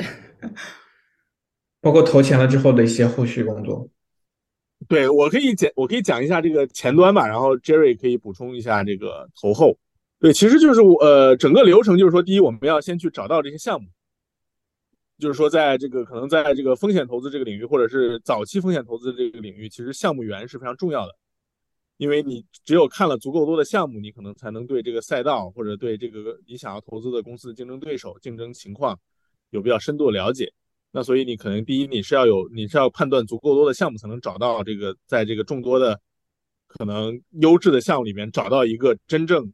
Speaker 4: 包括投钱了之后的一些后续工作。
Speaker 2: 对我可以讲，我可以讲一下这个前端吧，然后 Jerry 可以补充一下这个投后。对，其实就是呃整个流程就是说，第一我们要先去找到这些项目，就是说在这个可能在这个风险投资这个领域，或者是早期风险投资这个领域，其实项目源是非常重要的。因为你只有看了足够多的项目，你可能才能对这个赛道或者对这个你想要投资的公司的竞争对手、竞争情况有比较深度的了解。那所以你可能第一你是要有，你是要判断足够多的项目，才能找到这个在这个众多的可能优质的项目里面找到一个真正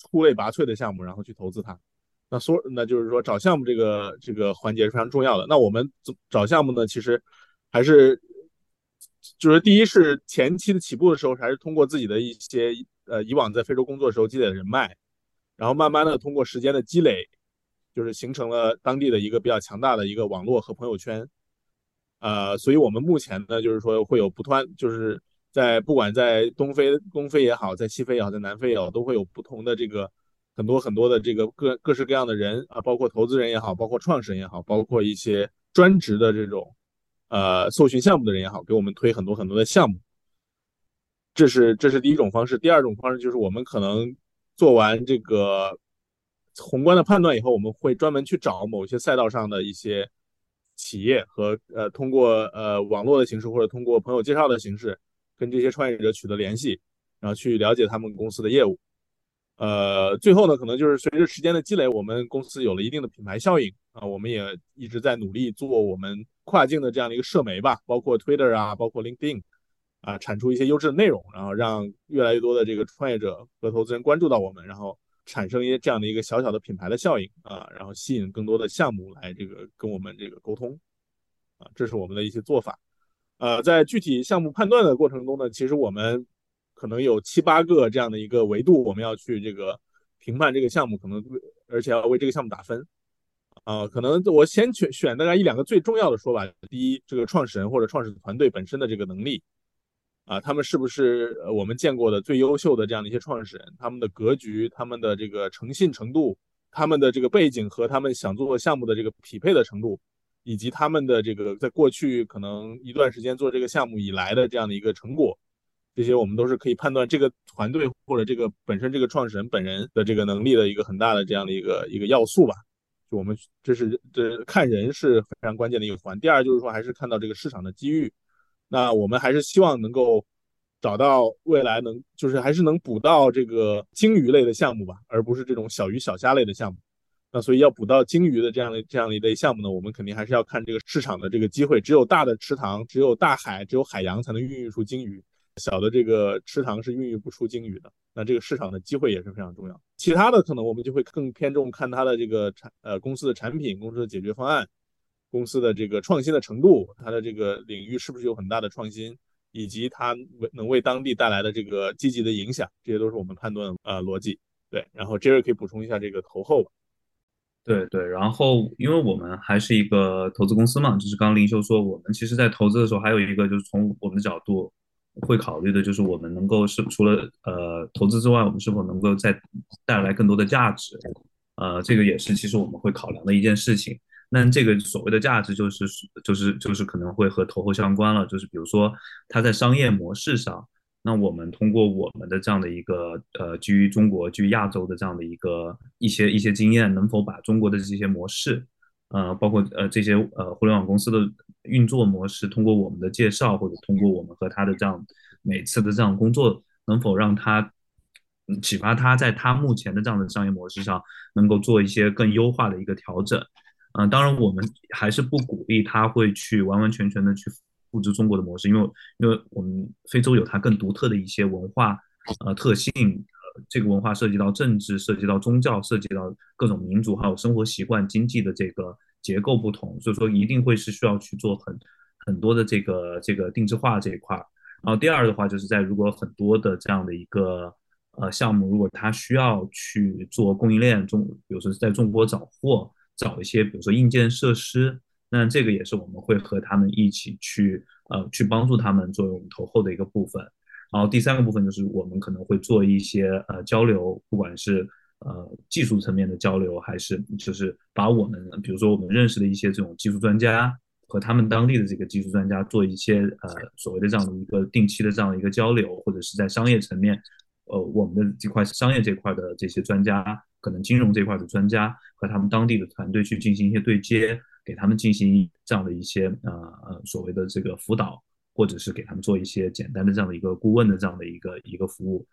Speaker 2: 出类拔萃的项目，然后去投资它。那所那就是说找项目这个这个环节是非常重要的。那我们找项目呢，其实还是。就是第一是前期的起步的时候，还是通过自己的一些呃以往在非洲工作的时候积累的人脉，然后慢慢的通过时间的积累，就是形成了当地的一个比较强大的一个网络和朋友圈，呃，所以我们目前呢，就是说会有不断，就是在不管在东非、东非也好，在西非也好，在南非也好，都会有不同的这个很多很多的这个各各式各样的人啊，包括投资人也好，包括创始人也好，包括一些专职的这种。呃，搜寻项目的人也好，给我们推很多很多的项目，这是这是第一种方式。第二种方式就是我们可能做完这个宏观的判断以后，我们会专门去找某些赛道上的一些企业和呃，通过呃网络的形式或者通过朋友介绍的形式，跟这些创业者取得联系，然后去了解他们公司的业务。呃，最后呢，可能就是随着时间的积累，我们公司有了一定的品牌效应啊，我们也一直在努力做我们跨境的这样的一个社媒吧，包括 Twitter 啊，包括 LinkedIn 啊，产出一些优质的内容，然后让越来越多的这个创业者和投资人关注到我们，然后产生一些这样的一个小小的品牌的效应啊，然后吸引更多的项目来这个跟我们这个沟通啊，这是我们的一些做法。呃，在具体项目判断的过程中呢，其实我们。可能有七八个这样的一个维度，我们要去这个评判这个项目，可能而且要为这个项目打分啊。可能我先选选大概一两个最重要的说吧。第一，这个创始人或者创始团队本身的这个能力啊，他们是不是我们见过的最优秀的这样的一些创始人？他们的格局、他们的这个诚信程度、他们的这个背景和他们想做项目的这个匹配的程度，以及他们的这个在过去可能一段时间做这个项目以来的这样的一个成果。这些我们都是可以判断这个团队或者这个本身这个创始人本人的这个能力的一个很大的这样的一个一个要素吧。就我们这是这看人是非常关键的一个环。第二就是说还是看到这个市场的机遇。那我们还是希望能够找到未来能就是还是能补到这个鲸鱼类的项目吧，而不是这种小鱼小虾类的项目。那所以要补到鲸鱼的这样的这样的一类项目呢，我们肯定还是要看这个市场的这个机会。只有大的池塘，只有大海，只有海洋才能孕育出鲸鱼。小的这个池塘是孕育不出鲸鱼的，那这个市场的机会也是非常重要。其他的可能我们就会更偏重看它的这个产呃公司的产品、公司的解决方案、公司的这个创新的程度，它的这个领域是不是有很大的创新，以及它能为当地带来的这个积极的影响，这些都是我们判断呃逻辑。对，然后 Jerry 可以补充一下这个投后。
Speaker 3: 对对，然后因为我们还是一个投资公司嘛，就是刚刚林修说，我们其实在投资的时候还有一个就是从我们的角度。会考虑的就是我们能够是除了呃投资之外，我们是否能够再带来更多的价值，呃，这个也是其实我们会考量的一件事情。那这个所谓的价值就是就是就是可能会和投后相关了，就是比如说它在商业模式上，那我们通过我们的这样的一个呃基于中国基于亚洲的这样的一个一些一些经验，能否把中国的这些模式。呃，包括呃这些呃互联网公司的运作模式，通过我们的介绍或者通过我们和他的这样每次的这样工作，能否让他启发他在他目前的这样的商业模式上能够做一些更优化的一个调整？嗯，当然我们还是不鼓励他会去完完全全的去复制中国的模式，因为因为我们非洲有它更独特的一些文化呃特性。呃这个文化涉及到政治，涉及到宗教，涉及到各种民族，还有生活习惯、经济的这个结构不同，所以说一定会是需要去做很很多的这个这个定制化这一块儿。然后第二的话，就是在如果很多的这样的一个呃项目，如果它需要去做供应链中，比如说在中国找货，找一些比如说硬件设施，那这个也是我们会和他们一起去呃去帮助他们作为我们投后的一个部分。然后第三个部分就是我们可能会做一些呃交流，不管是呃技术层面的交流，还是就是把我们比如说我们认识的一些这种技术专家和他们当地的这个技术专家做一些呃所谓的这样的一个定期的这样的一个交流，或者是在商业层面，呃我们的这块商业这块的这些专家，可能金融这块的专家和他们当地的团队去进行一些对接，给他们进行这样的一些呃呃所谓的这个辅导。或者是给他们做一些简单的这样的一个顾问的这样的一个一个服务，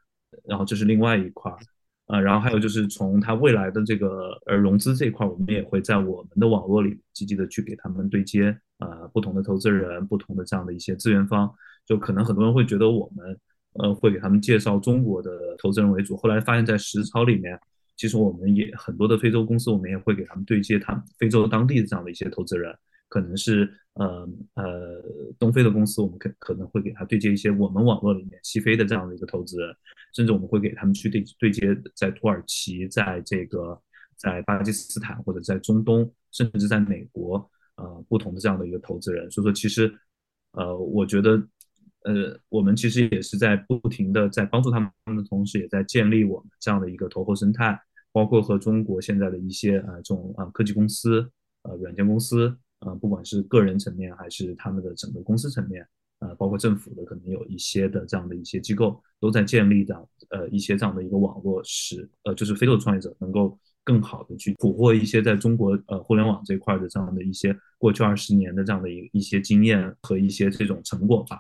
Speaker 3: 然后这是另外一块儿，呃，然后还有就是从他未来的这个呃融资这一块，我们也会在我们的网络里积极的去给他们对接，呃，不同的投资人，不同的这样的一些资源方，就可能很多人会觉得我们呃会给他们介绍中国的投资人为主，后来发现，在实操里面，其实我们也很多的非洲公司，我们也会给他们对接他们非洲当地的这样的一些投资人。可能是呃呃东非的公司，我们可可能会给他对接一些我们网络里面西非的这样的一个投资人，甚至我们会给他们去对对接在土耳其，在这个在巴基斯坦或者在中东，甚至在美国呃不同的这样的一个投资人。所以说，其实呃我觉得呃我们其实也是在不停的在帮助他们的同时，也在建立我们这样的一个投后生态，包括和中国现在的一些呃这种啊科技公司呃软件公司。呃，不管是个人层面还是他们的整个公司层面，呃，包括政府的可能有一些的这样的一些机构都在建立的，呃，一些这样的一个网络，使呃，就是非洲创业者能够更好的去捕获一些在中国呃互联网这块的这样的一些过去二十年的这样的一一些经验和一些这种成果吧。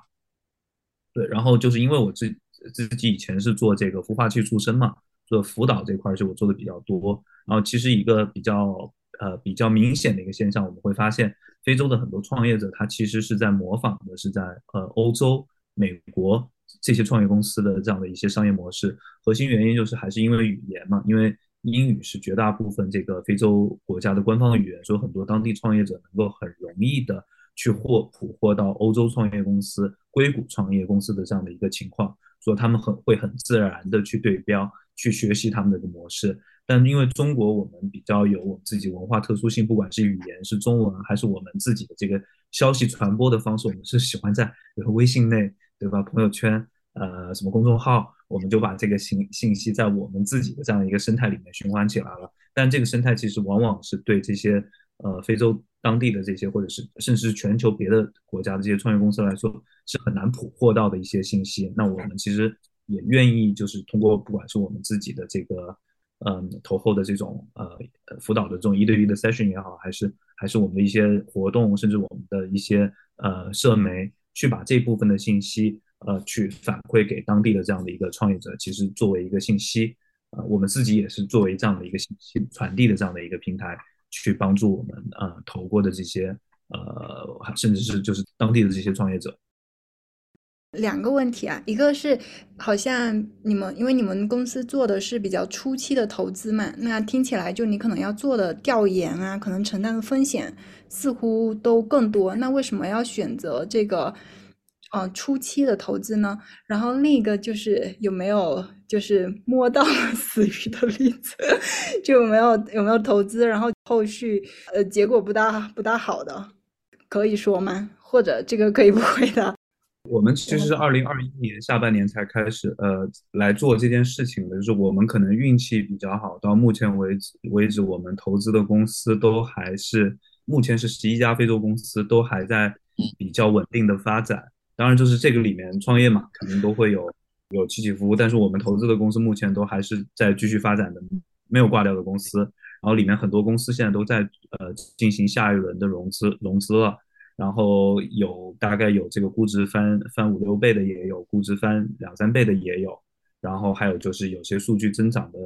Speaker 3: 对，然后就是因为我自自己以前是做这个孵化器出身嘛，做辅导这块是我做的比较多，然后其实一个比较。呃，比较明显的一个现象，我们会发现，非洲的很多创业者，他其实是在模仿的，是在呃欧洲、美国这些创业公司的这样的一些商业模式。核心原因就是还是因为语言嘛，因为英语是绝大部分这个非洲国家的官方语言，所以很多当地创业者能够很容易的去获捕获到欧洲创业公司、硅谷创业公司的这样的一个情况，说他们很会很自然的去对标，去学习他们的模式。但因为中国我们比较有我们自己文化特殊性，不管是语言是中文，还是我们自己的这个消息传播的方式，我们是喜欢在比如说微信内，对吧？朋友圈，呃，什么公众号，我们就把这个信信息在我们自己的这样一个生态里面循环起来了。但这个生态其实往往是对这些呃非洲当地的这些，或者是甚至是全球别的国家的这些创业公司来说，是很难捕获到的一些信息。那我们其实也愿意就是通过不管是我们自己的这个。嗯，投后的这种呃辅导的这种一对一的 session 也好，还是还是我们的一些活动，甚至我们的一些呃社媒，去把这部分的信息呃去反馈给当地的这样的一个创业者，其实作为一个信息，呃我们自己也是作为这样的一个信息传递的这样的一个平台，去帮助我们呃投过的这些呃甚至是就是当地的这些创业者。
Speaker 1: 两个问题啊，一个是好像你们，因为你们公司做的是比较初期的投资嘛，那听起来就你可能要做的调研啊，可能承担的风险似乎都更多。那为什么要选择这个呃初期的投资呢？然后另一个就是有没有就是摸到 死鱼的例子，就有没有有没有投资，然后后续呃结果不大不大好的，可以说吗？或者这个可以不回答？
Speaker 3: 我们其实是二零二一年下半年才开始呃来做这件事情的，就是我们可能运气比较好，到目前为止为止，我们投资的公司都还是目前是十一家非洲公司都还在比较稳定的发展。当然，就是这个里面创业嘛，肯定都会有有起起伏伏，但是我们投资的公司目前都还是在继续发展的，没有挂掉的公司。然后里面很多公司现在都在呃进行下一轮的融资融资了，然后有大概有这个估值翻翻五六倍的也有，估值翻两三倍的也有，然后还有就是有些数据增长的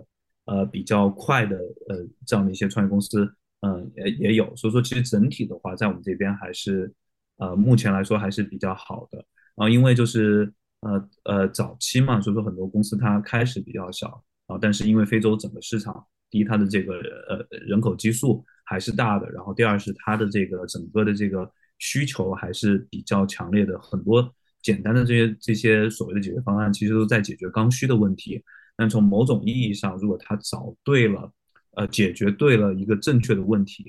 Speaker 3: 呃比较快的呃这样的一些创业公司，嗯也也有，所以说其实整体的话在我们这边还是呃目前来说还是比较好的，然后因为就是呃呃早期嘛，所以说很多公司它开始比较小，啊但是因为非洲整个市场。第一，它的这个呃人口基数还是大的，然后第二是它的这个整个的这个需求还是比较强烈的，很多简单的这些这些所谓的解决方案，其实都在解决刚需的问题。但从某种意义上，如果它找对了，呃，解决对了一个正确的问题，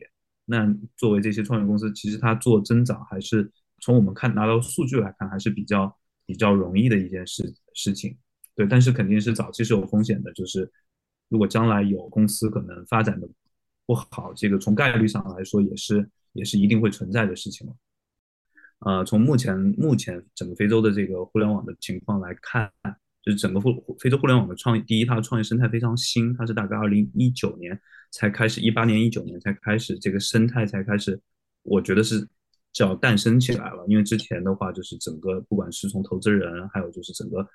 Speaker 3: 那作为这些创业公司，其实它做增长还是从我们看拿到数据来看，还是比较比较容易的一件事事情。对，但是肯定是早期是有风险的，就是。如果将来有公司可能发展的不好，这个从概率上来说也是也是一定会存在的事情了。呃，从目前目前整个非洲的这个互联网的情况来看，就是整个互非洲互联网的创业第一，它的创业生态非常新，它是大概二零一九年才开始，一八年一九年才开始这个生态才开始，我觉得是叫诞生起来了。因为之前的话，就是整个不管是从投资人，还有就是整个。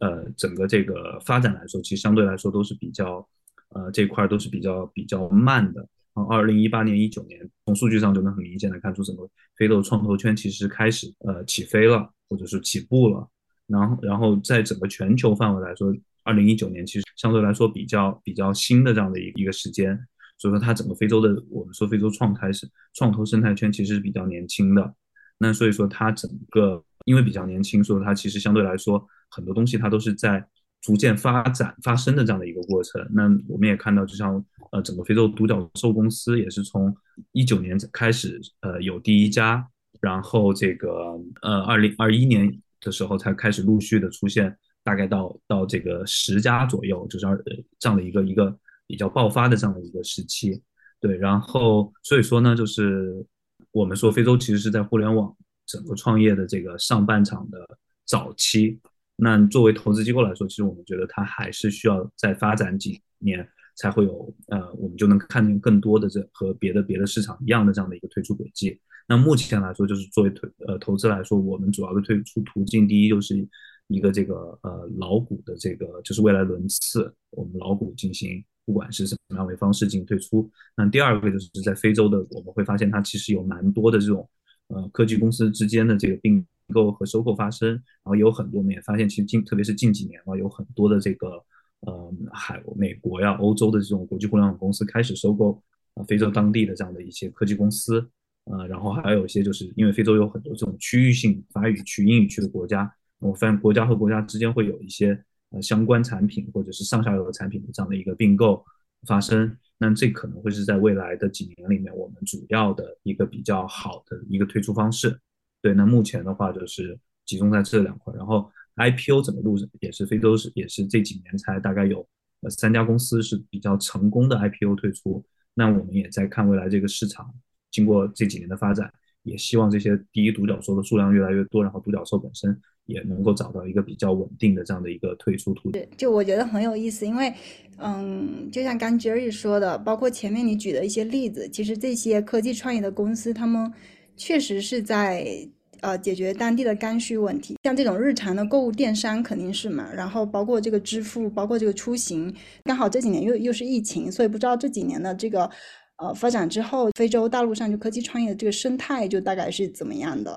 Speaker 3: 呃，整个这个发展来说，其实相对来说都是比较，呃，这块都是比较比较慢的。然后二零一八年、一九年，从数据上就能很明显的看出，整个非洲创投圈其实开始呃起飞了，或者是起步了。然后，然后在整个全球范围来说，二零一九年其实相对来说比较比较新的这样的一一个时间。所以说，它整个非洲的我们说非洲创开始创投生态圈其实是比较年轻的。那所以说，它整个因为比较年轻，所以它其实相对来说。很多东西它都是在逐渐发展发生的这样的一个过程。那我们也看到，就像呃整个非洲独角兽公司也是从一九年开始呃有第一家，然后这个呃二零二一年的时候才开始陆续的出现，大概到到这个十家左右，就是二这样的一个一个比较爆发的这样的一个时期。对，然后所以说呢，就是我们说非洲其实是在互联网整个创业的这个上半场的早期。那作为投资机构来说，其实我们觉得它还是需要再发展几年，才会有呃，我们就能看见更多的这和别的别的市场一样的这样的一个退出轨迹。那目前来说，就是作为推呃投资来说，我们主要的退出途径，第一就是一个这个呃老股的这个就是未来轮次，我们老股进行不管是什么样的方式进行退出。那第二个就是在非洲的，我们会发现它其实有蛮多的这种呃科技公司之间的这个并。购和收购发生，然后有很多，我们也发现，其实近，特别是近几年吧，有很多的这个，呃，海美国呀、欧洲的这种国际互联网公司开始收购啊非洲当地的这样的一些科技公司，呃，然后还有一些就是因为非洲有很多这种区域性法语区、英语区的国家，我发现国家和国家之间会有一些呃相关产品或者是上下游的产品的这样的一个并购发生，那这可能会是在未来的几年里面我们主要的一个比较好的一个推出方式。对，那目前的话就是集中在这两块，然后 IPO 整个路也是非洲是也是这几年才大概有呃三家公司是比较成功的 IPO 退出，那我们也在看未来这个市场，经过这几年的发展，也希望这些第一独角兽的数量越来越多，然后独角兽本身也能够找到一个比较稳定的这样的一个退出途径。
Speaker 1: 就我觉得很有意思，因为嗯，就像刚 Jerry 说的，包括前面你举的一些例子，其实这些科技创业的公司，他们确实是在。呃，解决当地的刚需问题，像这种日常的购物电商肯定是嘛，然后包括这个支付，包括这个出行，刚好这几年又又是疫情，所以不知道这几年的这个呃发展之后，非洲大陆上就科技创业的这个生态就大概是怎么样的？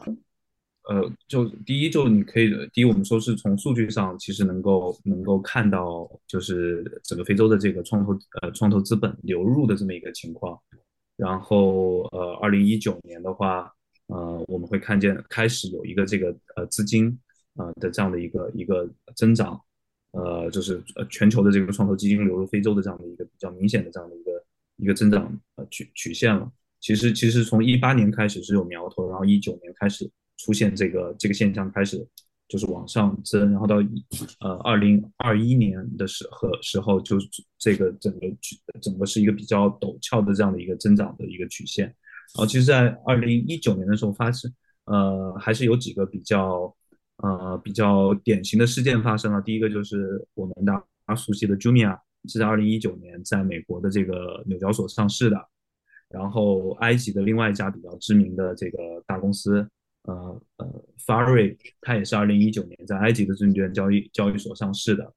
Speaker 3: 呃，就第一，就你可以第一，我们说是从数据上其实能够能够看到，就是整个非洲的这个创投呃创投资本流入的这么一个情况，然后呃，二零一九年的话。呃，我们会看见开始有一个这个呃资金呃的这样的一个一个增长，呃，就是呃全球的这个创投基金流入非洲的这样的一个比较明显的这样的一个一个增长呃曲曲线了。其实其实从一八年开始是有苗头，然后一九年开始出现这个这个现象开始就是往上增，然后到呃二零二一年的时候时候就这个整个整个是一个比较陡峭的这样的一个增长的一个曲线。然后，其实，在二零一九年的时候，发生，呃，还是有几个比较，呃，比较典型的事件发生了。第一个就是我们大家熟悉的 Jumia，是在二零一九年在美国的这个纽交所上市的。然后埃及的另外一家比较知名的这个大公司，呃呃 f a r i 它也是二零一九年在埃及的证券交易交易所上市的。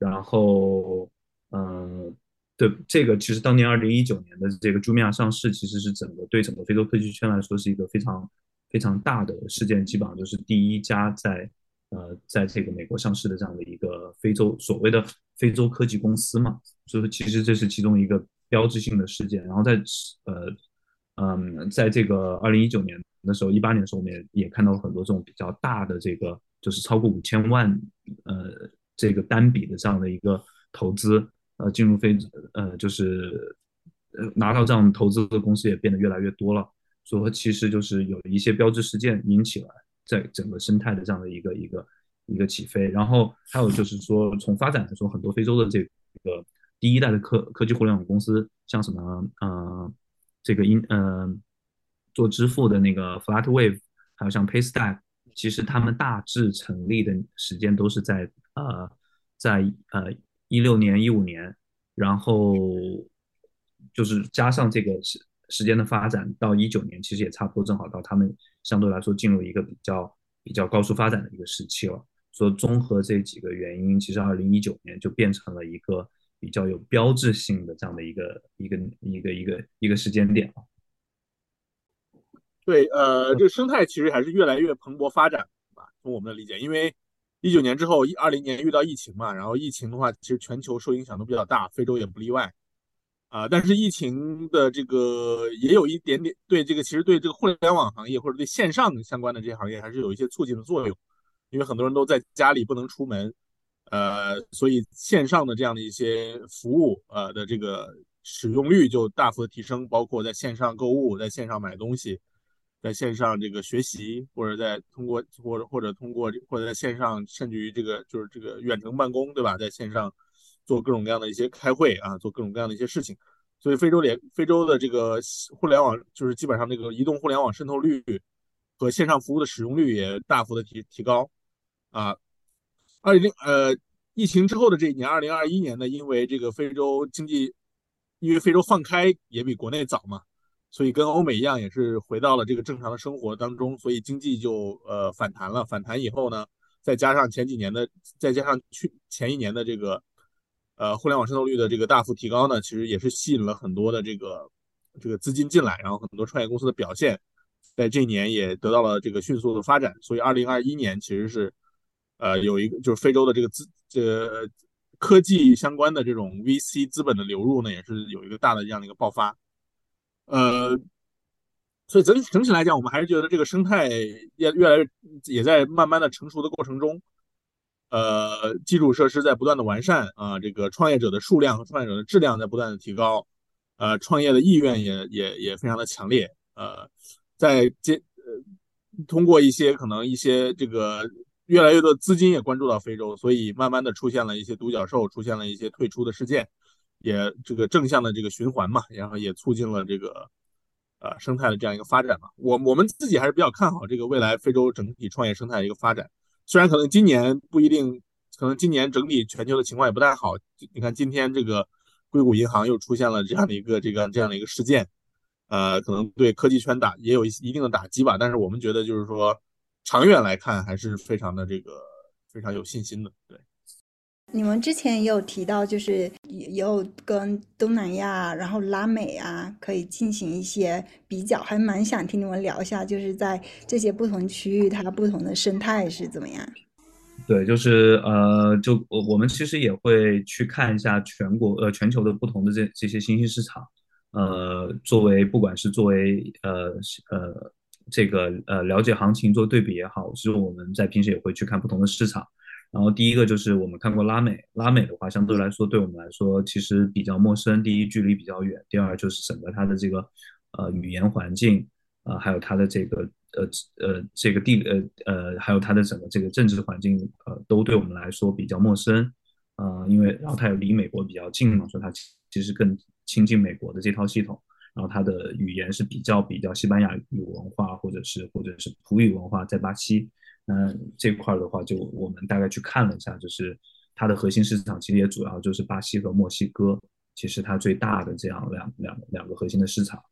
Speaker 3: 然后，呃，对这个其实当年二零一九年的这个 Jumia 上市，其实是整个对整个非洲科技圈来说是一个非常非常大的事件，基本上就是第一家在呃在这个美国上市的这样的一个非洲所谓的非洲科技公司嘛，所以说其实这是其中一个。标志性的事件，然后在呃嗯，在这个二零一九年的时候，一八年的时候，我们也也看到了很多这种比较大的这个，就是超过五千万呃这个单笔的这样的一个投资，呃，进入非呃就是呃拿到这样投资的公司也变得越来越多了，所以说其实就是有一些标志事件引起了在整个生态的这样的一个一个一个起飞，然后还有就是说从发展来说，很多非洲的这个。第一代的科科技互联网公司，像什么呃，这个因呃做支付的那个 Flatwave，还有像 Paystack，其实他们大致成立的时间都是在呃在呃一六年一五年，然后就是加上这个时时间的发展，到一九年其实也差不多正好到他们相对来说进入一个比较比较高速发展的一个时期了。说综合这几个原因，其实二零一九年就变成了一个。比较有标志性的这样的一个一个一个一个一个时间点。
Speaker 2: 对，呃，这个生态其实还是越来越蓬勃发展吧。从我们的理解，因为一九年之后，一二零年遇到疫情嘛，然后疫情的话，其实全球受影响都比较大，非洲也不例外啊。但是疫情的这个也有一点点对这个，其实对这个互联网行业或者对线上相关的这些行业还是有一些促进的作用，因为很多人都在家里不能出门。呃，所以线上的这样的一些服务，呃的这个使用率就大幅的提升，包括在线上购物、在线上买东西、在线上这个学习，或者在通过或者或者通过或者在线上，甚至于这个就是这个远程办公，对吧？在线上做各种各样的一些开会啊，做各种各样的一些事情。所以非洲联非洲的这个互联网，就是基本上这个移动互联网渗透率和线上服务的使用率也大幅的提提高啊。二零呃，疫情之后的这一年，二零二一年呢，因为这个非洲经济，因为非洲放开也比国内早嘛，所以跟欧美一样，也是回到了这个正常的生活当中，所以经济就呃反弹了。反弹以后呢，再加上前几年的，再加上去前一年的这个呃互联网渗透率的这个大幅提高呢，其实也是吸引了很多的这个这个资金进来，然后很多创业公司的表现在这一年也得到了这个迅速的发展，所以二零二一年其实是。呃，有一个就是非洲的这个资，这科技相关的这种 VC 资本的流入呢，也是有一个大的这样的一个爆发。呃，所以整整体来讲，我们还是觉得这个生态越越来越也在慢慢的成熟的过程中。呃，基础设施在不断的完善啊，这个创业者的数量和创业者的质量在不断的提高，呃，创业的意愿也也也非常的强烈。呃，在接呃通过一些可能一些这个。越来越多资金也关注到非洲，所以慢慢的出现了一些独角兽，出现了一些退出的事件，也这个正向的这个循环嘛，然后也促进了这个呃生态的这样一个发展嘛。我我们自己还是比较看好这个未来非洲整体创业生态的一个发展，虽然可能今年不一定，可能今年整体全球的情况也不太好。你看今天这个硅谷银行又出现了这样的一个这个这样的一个事件，呃，可能对科技圈打也有一一定的打击吧。但是我们觉得就是说。长远来看，还是非常的这个非常有信心的。对，
Speaker 1: 你们之前也有提到，就是也有跟东南亚，然后拉美啊，可以进行一些比较，还蛮想听你们聊一下，就是在这些不同区域，它不同的生态是怎么样？
Speaker 3: 对，就是呃，就我我们其实也会去看一下全国呃全球的不同的这这些新兴市场，呃，作为不管是作为呃呃。这个呃，了解行情做对比也好，其实我们在平时也会去看不同的市场。然后第一个就是我们看过拉美，拉美的话相对来说对我们来说其实比较陌生。第一，距离比较远；第二，就是整个它的这个呃语言环境啊，还有它的这个呃呃这个地呃呃，还有它的整个这个政治环境呃，都对我们来说比较陌生啊。因为然后它又离美国比较近嘛，所以它其实更亲近美国的这套系统。然后它的语言是比较比较西班牙语文化，或者是或者是葡语文化，在巴西，嗯，这块的话，就我们大概去看了一下，就是它的核心市场其实也主要就是巴西和墨西哥，其实它最大的这样两两两个核心的市场，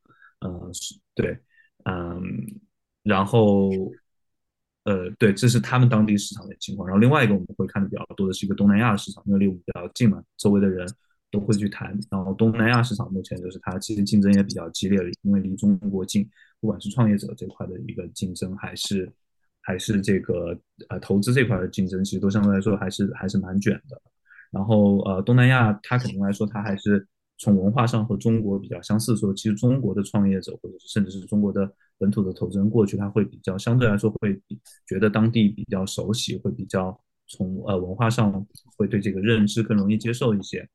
Speaker 3: 呃，对，嗯，然后。呃，对，这是他们当地市场的情况。然后另外一个我们会看的比较多的是一个东南亚市场，因为离我们比较近嘛，周围的人都会去谈。然后东南亚市场目前就是它其实竞争也比较激烈，因为离中国近，不管是创业者这块的一个竞争，还是还是这个呃投资这块的竞争，其实都相对来说还是还是蛮卷的。然后呃，东南亚它肯定来说它还是。从文化上和中国比较相似，说其实中国的创业者或者是甚至是中国的本土的投资人过去，他会比较相对来说会觉得当地比较熟悉，会比较从呃文化上会对这个认知更容易接受一些。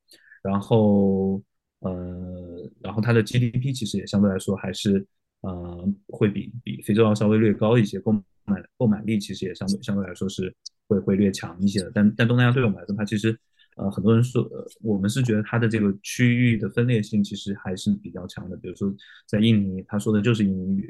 Speaker 3: 然后呃，然后它的 GDP 其实也相对来说还是呃会比比非洲要稍微略高一些，购买购买力其实也相对相对来说是会会略强一些的。但但东南亚对我们来说，它其实。呃，很多人说，呃，我们是觉得它的这个区域的分裂性其实还是比较强的。比如说，在印尼，他说的就是印尼语；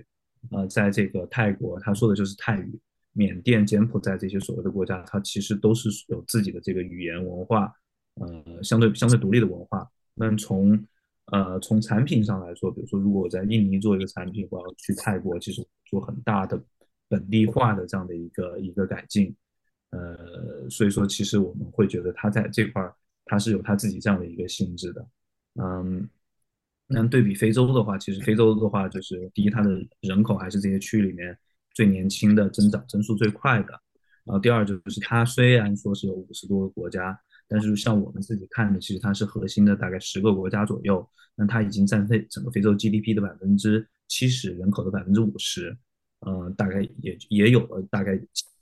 Speaker 3: 呃，在这个泰国，他说的就是泰语；缅甸、柬埔寨这些所谓的国家，它其实都是有自己的这个语言文化，呃，相对相对独立的文化。那从呃从产品上来说，比如说，如果我在印尼做一个产品，我要去泰国，其实做很大的本地化的这样的一个一个改进。呃，所以说，其实我们会觉得它在这块儿，它是有它自己这样的一个性质的。嗯，那对比非洲的话，其实非洲的话，就是第一，它的人口还是这些区域里面最年轻的，增长增速最快的。然后第二就是它虽然说是有五十多个国家，但是像我们自己看的，其实它是核心的大概十个国家左右。那它已经占非整个非洲 GDP 的百分之七十，人口的百分之五十。呃，大概也也有了大概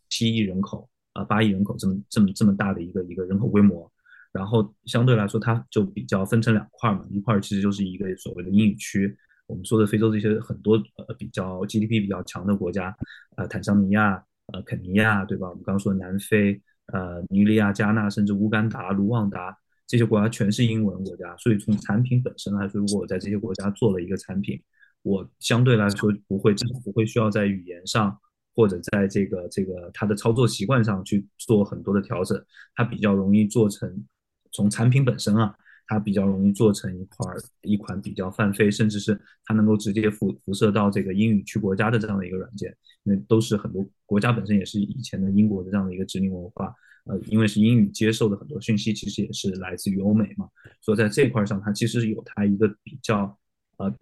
Speaker 3: 七亿人口。啊，八亿人口这么这么这么大的一个一个人口规模，然后相对来说，它就比较分成两块嘛，一块其实就是一个所谓的英语区，我们说的非洲这些很多呃比较 GDP 比较强的国家，呃坦桑尼亚、呃肯尼亚，对吧？我们刚刚说的南非、呃尼日利亚、加纳，甚至乌干达、卢旺达这些国家全是英文国家，所以从产品本身来说，如果我在这些国家做了一个产品，我相对来说不会至少不会需要在语言上。或者在这个这个它的操作习惯上去做很多的调整，它比较容易做成从产品本身啊，它比较容易做成一块一款比较泛飞，甚至是它能够直接辐辐射到这个英语区国家的这样的一个软件，因为都是很多国家本身也是以前的英国的这样的一个殖民文化，呃，因为是英语接受的很多讯息其实也是来自于欧美嘛，所以在这块上它其实有它一个比较呃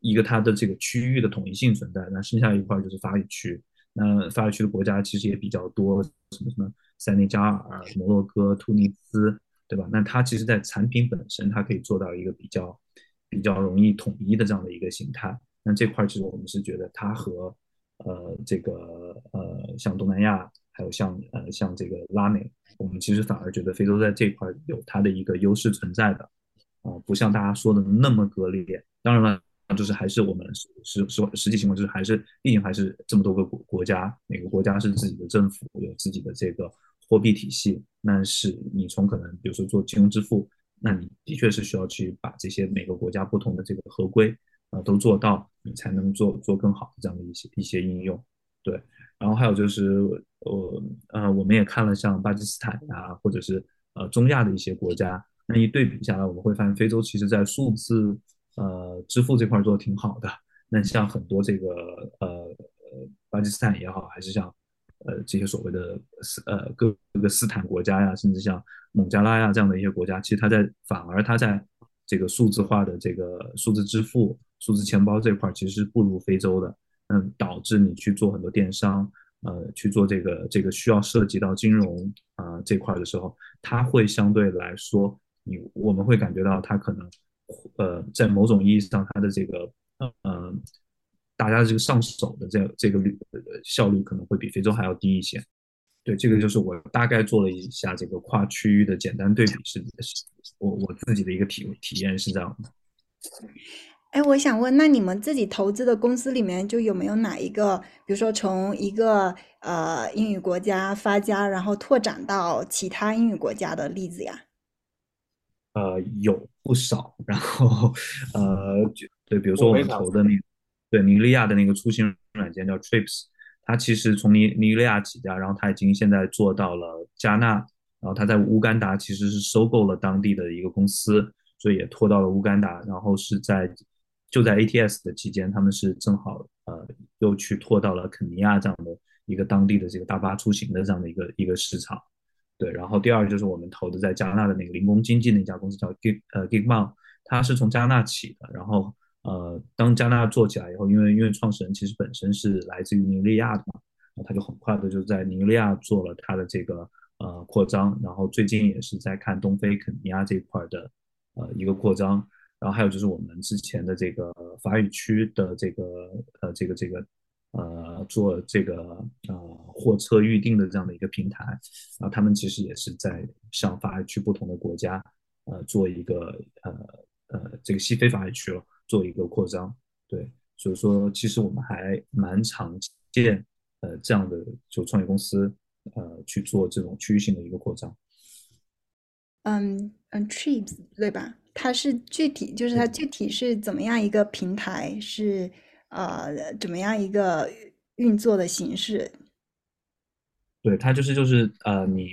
Speaker 3: 一个它的这个区域的统一性存在，那剩下一块就是法语区。那法语区的国家其实也比较多，什么什么塞内加尔、摩洛哥、突尼斯，对吧？那它其实，在产品本身，它可以做到一个比较比较容易统一的这样的一个形态。那这块其实我们是觉得它和呃这个呃像东南亚，还有像呃像这个拉美，我们其实反而觉得非洲在这块有它的一个优势存在的，啊，不像大家说的那么割裂。当然了。就是还是我们实实实际情况就是还是毕竟还是这么多个国国家，每个国家是自己的政府有自己的这个货币体系，那是你从可能比如说做金融支付，那你的确是需要去把这些每个国家不同的这个合规啊都做到，你才能做做更好的这样的一些一些应用。对，然后还有就是呃呃我们也看了像巴基斯坦呀，或者是呃中亚的一些国家，那一对比下来，我们会发现非洲其实在数字。呃，支付这块做的挺好的。那像很多这个呃呃巴基斯坦也好，还是像呃这些所谓的斯呃各个斯坦国家呀，甚至像孟加拉呀这样的一些国家，其实它在反而它在这个数字化的这个数字支付、数字钱包这块其实是不如非洲的。嗯，导致你去做很多电商，呃，去做这个这个需要涉及到金融啊这块的时候，它会相对来说，你我们会感觉到它可能。呃，在某种意义上，它的这个呃，大家这个上手的这这个率效率可能会比非洲还要低一些。对，这个就是我大概做了一下这个跨区域的简单对比，是我我自己的一个体体验是这样的。
Speaker 1: 哎，我想问，那你们自己投资的公司里面，就有没有哪一个，比如说从一个呃英语国家发家，然后拓展到其他英语国家的例子呀？
Speaker 3: 呃，有不少，然后呃，对，比如说我们投的那个，对尼日利亚的那个出行软件叫 Trips，它其实从尼尼日利亚起家，然后它已经现在做到了加纳，然后它在乌干达其实是收购了当地的一个公司，所以也拖到了乌干达，然后是在就在 ATS 的期间，他们是正好呃又去拖到了肯尼亚这样的一个当地的这个大巴出行的这样的一个一个市场。对，然后第二就是我们投的在加纳的那个零工经济那家公司叫 Gig 呃 Gigmon，它是从加纳起的，然后呃当加拿大做起来以后，因为因为创始人其实本身是来自于尼日利亚的嘛，他就很快的就在尼日利亚做了他的这个。呃，扩张，然后最近也是在看东非肯尼亚这一块的呃一个扩张，然后还有就是我们之前的这个法语区的这个呃这个这个呃做这个呃货车预订的这样的一个平台，然后他们其实也是在向法语区不同的国家呃做一个呃呃这个西非法语区了做一个扩张，对，所以说其实我们还蛮常见呃这样的就创业公司。呃，去做这种区域性的一个扩张。
Speaker 1: 嗯嗯，Trips 对吧？它是具体就是它具体是怎么样一个平台？是呃怎么样一个运作的形式？
Speaker 3: 对，它就是就是呃，你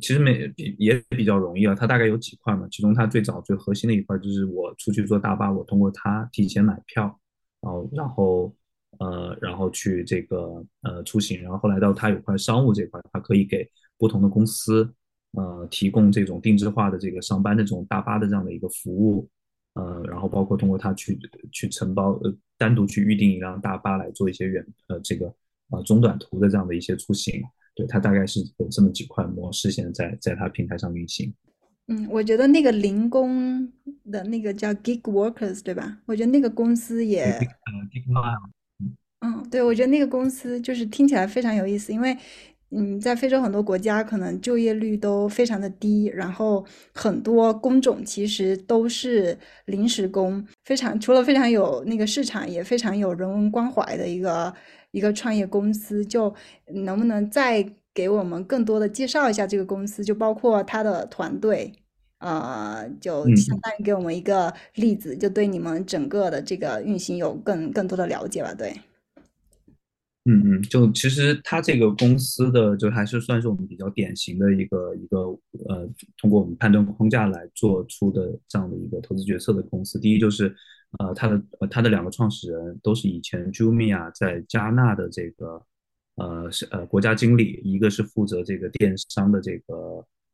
Speaker 3: 其实没比也比较容易啊。它大概有几块嘛？其中它最早最核心的一块就是我出去坐大巴，我通过它提前买票，然后然后。呃，然后去这个呃出行，然后后来到他有块商务这块，他可以给不同的公司呃提供这种定制化的这个上班的这种大巴的这样的一个服务，呃，然后包括通过他去去承包呃单独去预定一辆大巴来做一些远呃这个呃中短途的这样的一些出行，对他大概是有这么几块模式现在在在他平台上运行。
Speaker 1: 嗯，我觉得那个零工的那个叫 Gig Workers 对吧？我觉得那个公司也。嗯，对，我觉得那个公司就是听起来非常有意思，因为，嗯，在非洲很多国家可能就业率都非常的低，然后很多工种其实都是临时工，非常除了非常有那个市场，也非常有人文关怀的一个一个创业公司，就能不能再给我们更多的介绍一下这个公司，就包括他的团队，呃，就相当于给我们一个例子，就对你们整个的这个运行有更更多的了解吧，对。
Speaker 3: 嗯嗯，就其实它这个公司的就还是算是我们比较典型的一个一个呃，通过我们判断框架来做出的这样的一个投资决策的公司。第一就是呃，它的呃它的两个创始人都是以前 Jumia 在加纳的这个呃是呃国家经理，一个是负责这个电商的这个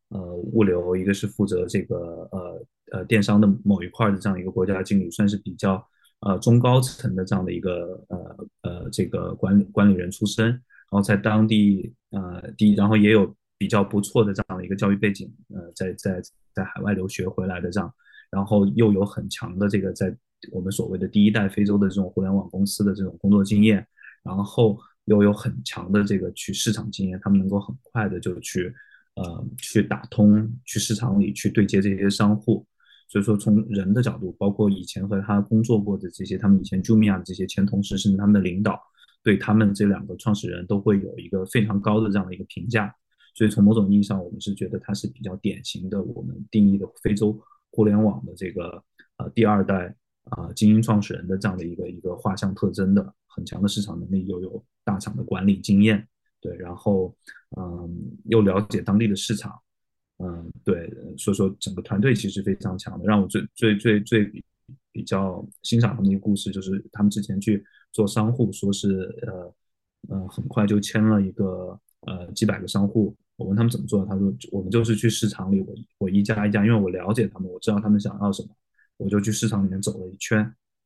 Speaker 3: 呃物流，一个是负责这个呃呃电商的某一块的这样一个国家经理，算是比较。呃，中高层的这样的一个呃呃这个管理管理人出身，然后在当地呃第，然后也有比较不错的这样的一个教育背景，呃，在在在海外留学回来的这样，然后又有很强的这个在我们所谓的第一代非洲的这种互联网公司的这种工作经验，然后又有很强的这个去市场经验，他们能够很快的就去呃去打通去市场里去对接这些商户。所以说，从人的角度，包括以前和他工作过的这些，他们以前 Jumia 的这些前同事，甚至他们的领导，对他们这两个创始人都会有一个非常高的这样的一个评价。所以从某种意义上，我们是觉得他是比较典型的我们定义的非洲互联网的这个呃第二代啊精英创始人的这样的一个一个画像特征的，很强的市场能力，又有大厂的管理经验，对，然后嗯又了解当地的市场。嗯，对，所以说整个团队其实非常强的。让我最最最最比较欣赏他们一个故事，就是他们之前去做商户，说是呃呃很快就签了一个呃几百个商户。我问他们怎么做，他说我们就是去市场里，我我一家一家，因为我了解他们，我知道他们想要什么，我就去市场里面走了一圈，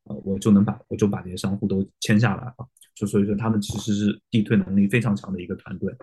Speaker 3: 呃，我就能把我就把这些商户都签下来了。就所以说他们其实是地推能力非常强的一个团队。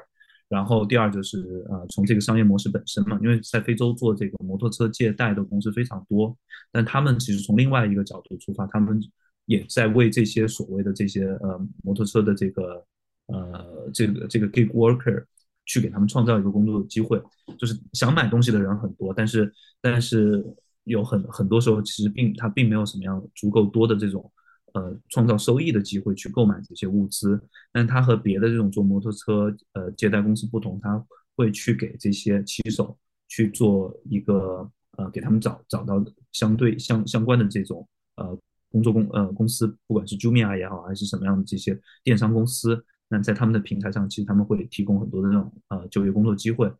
Speaker 3: 然后第二就是呃，从这个商业模式本身嘛，因为在非洲做这个摩托车借贷的公司非常多，但他们其实从另外一个角度出发，他们也在为这些所谓的这些呃摩托车的这个呃这个这个 gig worker 去给他们创造一个工作的机会，就是想买东西的人很多，但是但是有很很多时候其实并他并没有什么样足够多的这种。呃，创造收益的机会去购买这些物资，但它和别的这种做摩托车呃借贷公司不同，它会去给这些骑手去做一个呃，给他们找找到相对相相关的这种呃工作公呃公司，不管是 Jumia 也好，还是什么样的这些电商公司，那在他们的平台上，其实他们会提供很多的这种呃就业工作机会，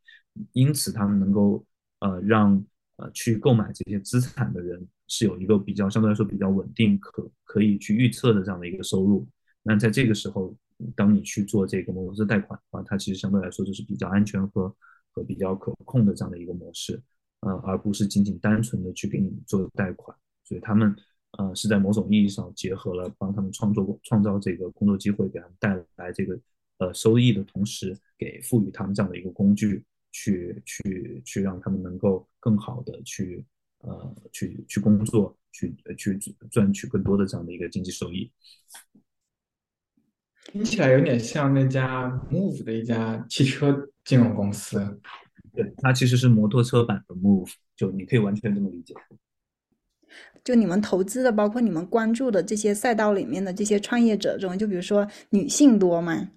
Speaker 3: 因此他们能够呃让呃去购买这些资产的人是有一个比较相对来说比较稳定可可以去预测的这样的一个收入。那在这个时候，当你去做这个摩托车贷款的话，它其实相对来说就是比较安全和和比较可控的这样的一个模式，呃，而不是仅仅单纯的去给你做贷款。所以他们呃是在某种意义上结合了帮他们创作创造这个工作机会，给他们带来这个呃收益的同时，给赋予他们这样的一个工具，去去去让他们能够更好的去呃去去工作，去去赚取更多的这样的一个经济收益。
Speaker 4: 听起来有点像那家 Move 的一家汽车金融公司。
Speaker 3: 对，它其实是摩托车版的 Move，就你可以完全这么理解。
Speaker 1: 就你们投资的，包括你们关注的这些赛道里面的这些创业者中，就比如说女性多吗？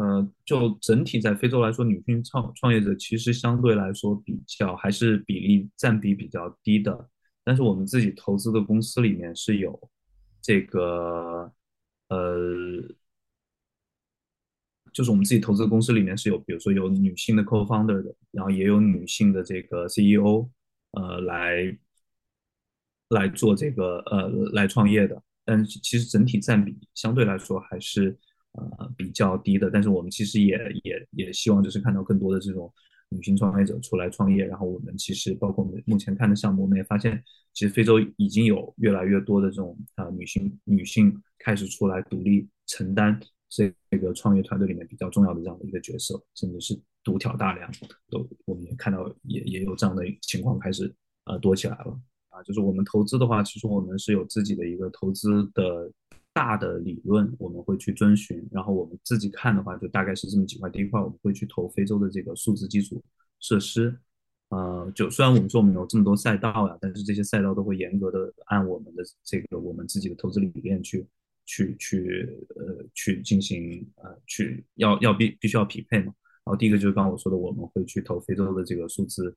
Speaker 3: 呃，就整体在非洲来说，女性创创业者其实相对来说比较还是比例占比比较低的。但是我们自己投资的公司里面是有这个。呃，就是我们自己投资的公司里面是有，比如说有女性的 co-founder 的，然后也有女性的这个 CEO，呃，来来做这个呃来创业的。但其实整体占比相对来说还是呃比较低的。但是我们其实也也也希望就是看到更多的这种。女性创业者出来创业，然后我们其实包括我们目前看的项目，我们也发现，其实非洲已经有越来越多的这种啊女性女性开始出来独立承担这这个创业团队里面比较重要的这样的一个角色，甚至是独挑大梁，都我们也看到也也有这样的情况开始呃多起来了啊，就是我们投资的话，其实我们是有自己的一个投资的。大的理论我们会去遵循，然后我们自己看的话，就大概是这么几块。第一块我们会去投非洲的这个数字基础设施，呃，就虽然我们说我们有这么多赛道呀，但是这些赛道都会严格的按我们的这个我们自己的投资理念去去去呃去进行呃去要要必必须要匹配嘛。然后第一个就是刚刚我说的，我们会去投非洲的这个数字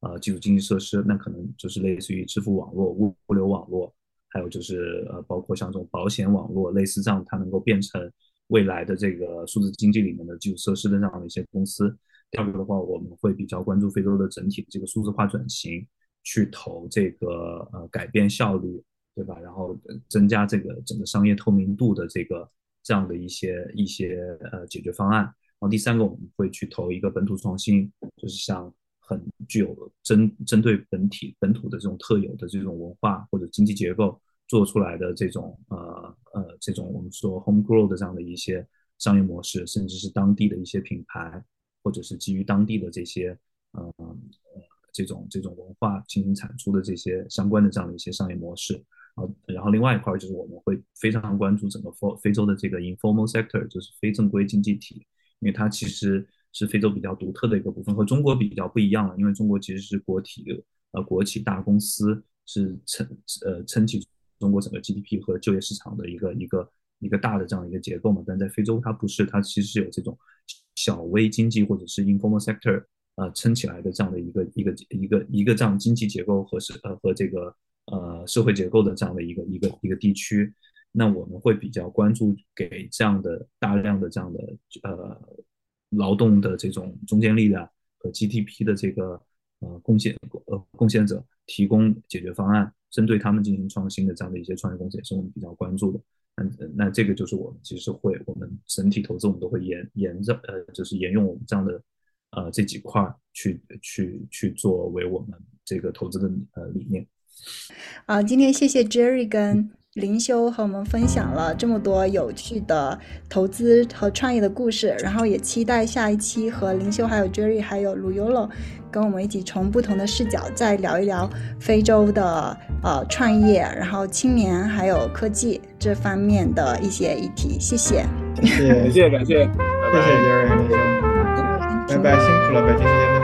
Speaker 3: 呃基础经济设施，那可能就是类似于支付网络、物物流网络。还有就是呃，包括像这种保险网络，类似这样，它能够变成未来的这个数字经济里面的基础设施的这样的一些公司。第二个的话，我们会比较关注非洲的整体的这个数字化转型，去投这个呃改变效率，对吧？然后增加这个整个商业透明度的这个这样的一些一些呃解决方案。然后第三个，我们会去投一个本土创新，就是像。很具有针针对本体本土的这种特有的这种文化或者经济结构做出来的这种呃呃这种我们说 home grow 的这样的一些商业模式，甚至是当地的一些品牌，或者是基于当地的这些呃这种这种文化进行产出的这些相关的这样的一些商业模式。然后然后另外一块就是我们会非常关注整个非非洲的这个 informal sector，就是非正规经济体，因为它其实。是非洲比较独特的一个部分，和中国比较不一样了。因为中国其实是国体，呃，国企大公司是撑呃撑起中国整个 GDP 和就业市场的一个一个一个大的这样一个结构嘛。但在非洲它不是，它其实是有这种小微经济或者是 informal sector 呃撑起来的这样的一个一个一个一个这样经济结构和是呃和这个呃社会结构的这样的一个一个一个地区。那我们会比较关注给这样的大量的这样的呃。劳动的这种中坚力量和 GDP 的这个呃贡献呃贡献者提供解决方案，针对他们进行创新的这样的一些创业公司，也是我们比较关注的。那那这个就是我们其实会我们整体投资我们都会沿沿着呃就是沿用我们这样的呃这几块去去去作为我们这个投资的呃理念。
Speaker 1: 啊，今天谢谢 Jerry 跟。灵修和我们分享了这么多有趣的投资和创业的故事，然后也期待下一期和灵修还有 Jerry 还有 Luyolo 跟我们一起从不同的视角再聊一聊非洲的呃创业，然后青年还有科技这方面的一些议题。谢谢，
Speaker 2: 谢谢，感谢，感谢，谢
Speaker 4: 谢 Jerry 和灵修，拜拜，辛苦了，北京时间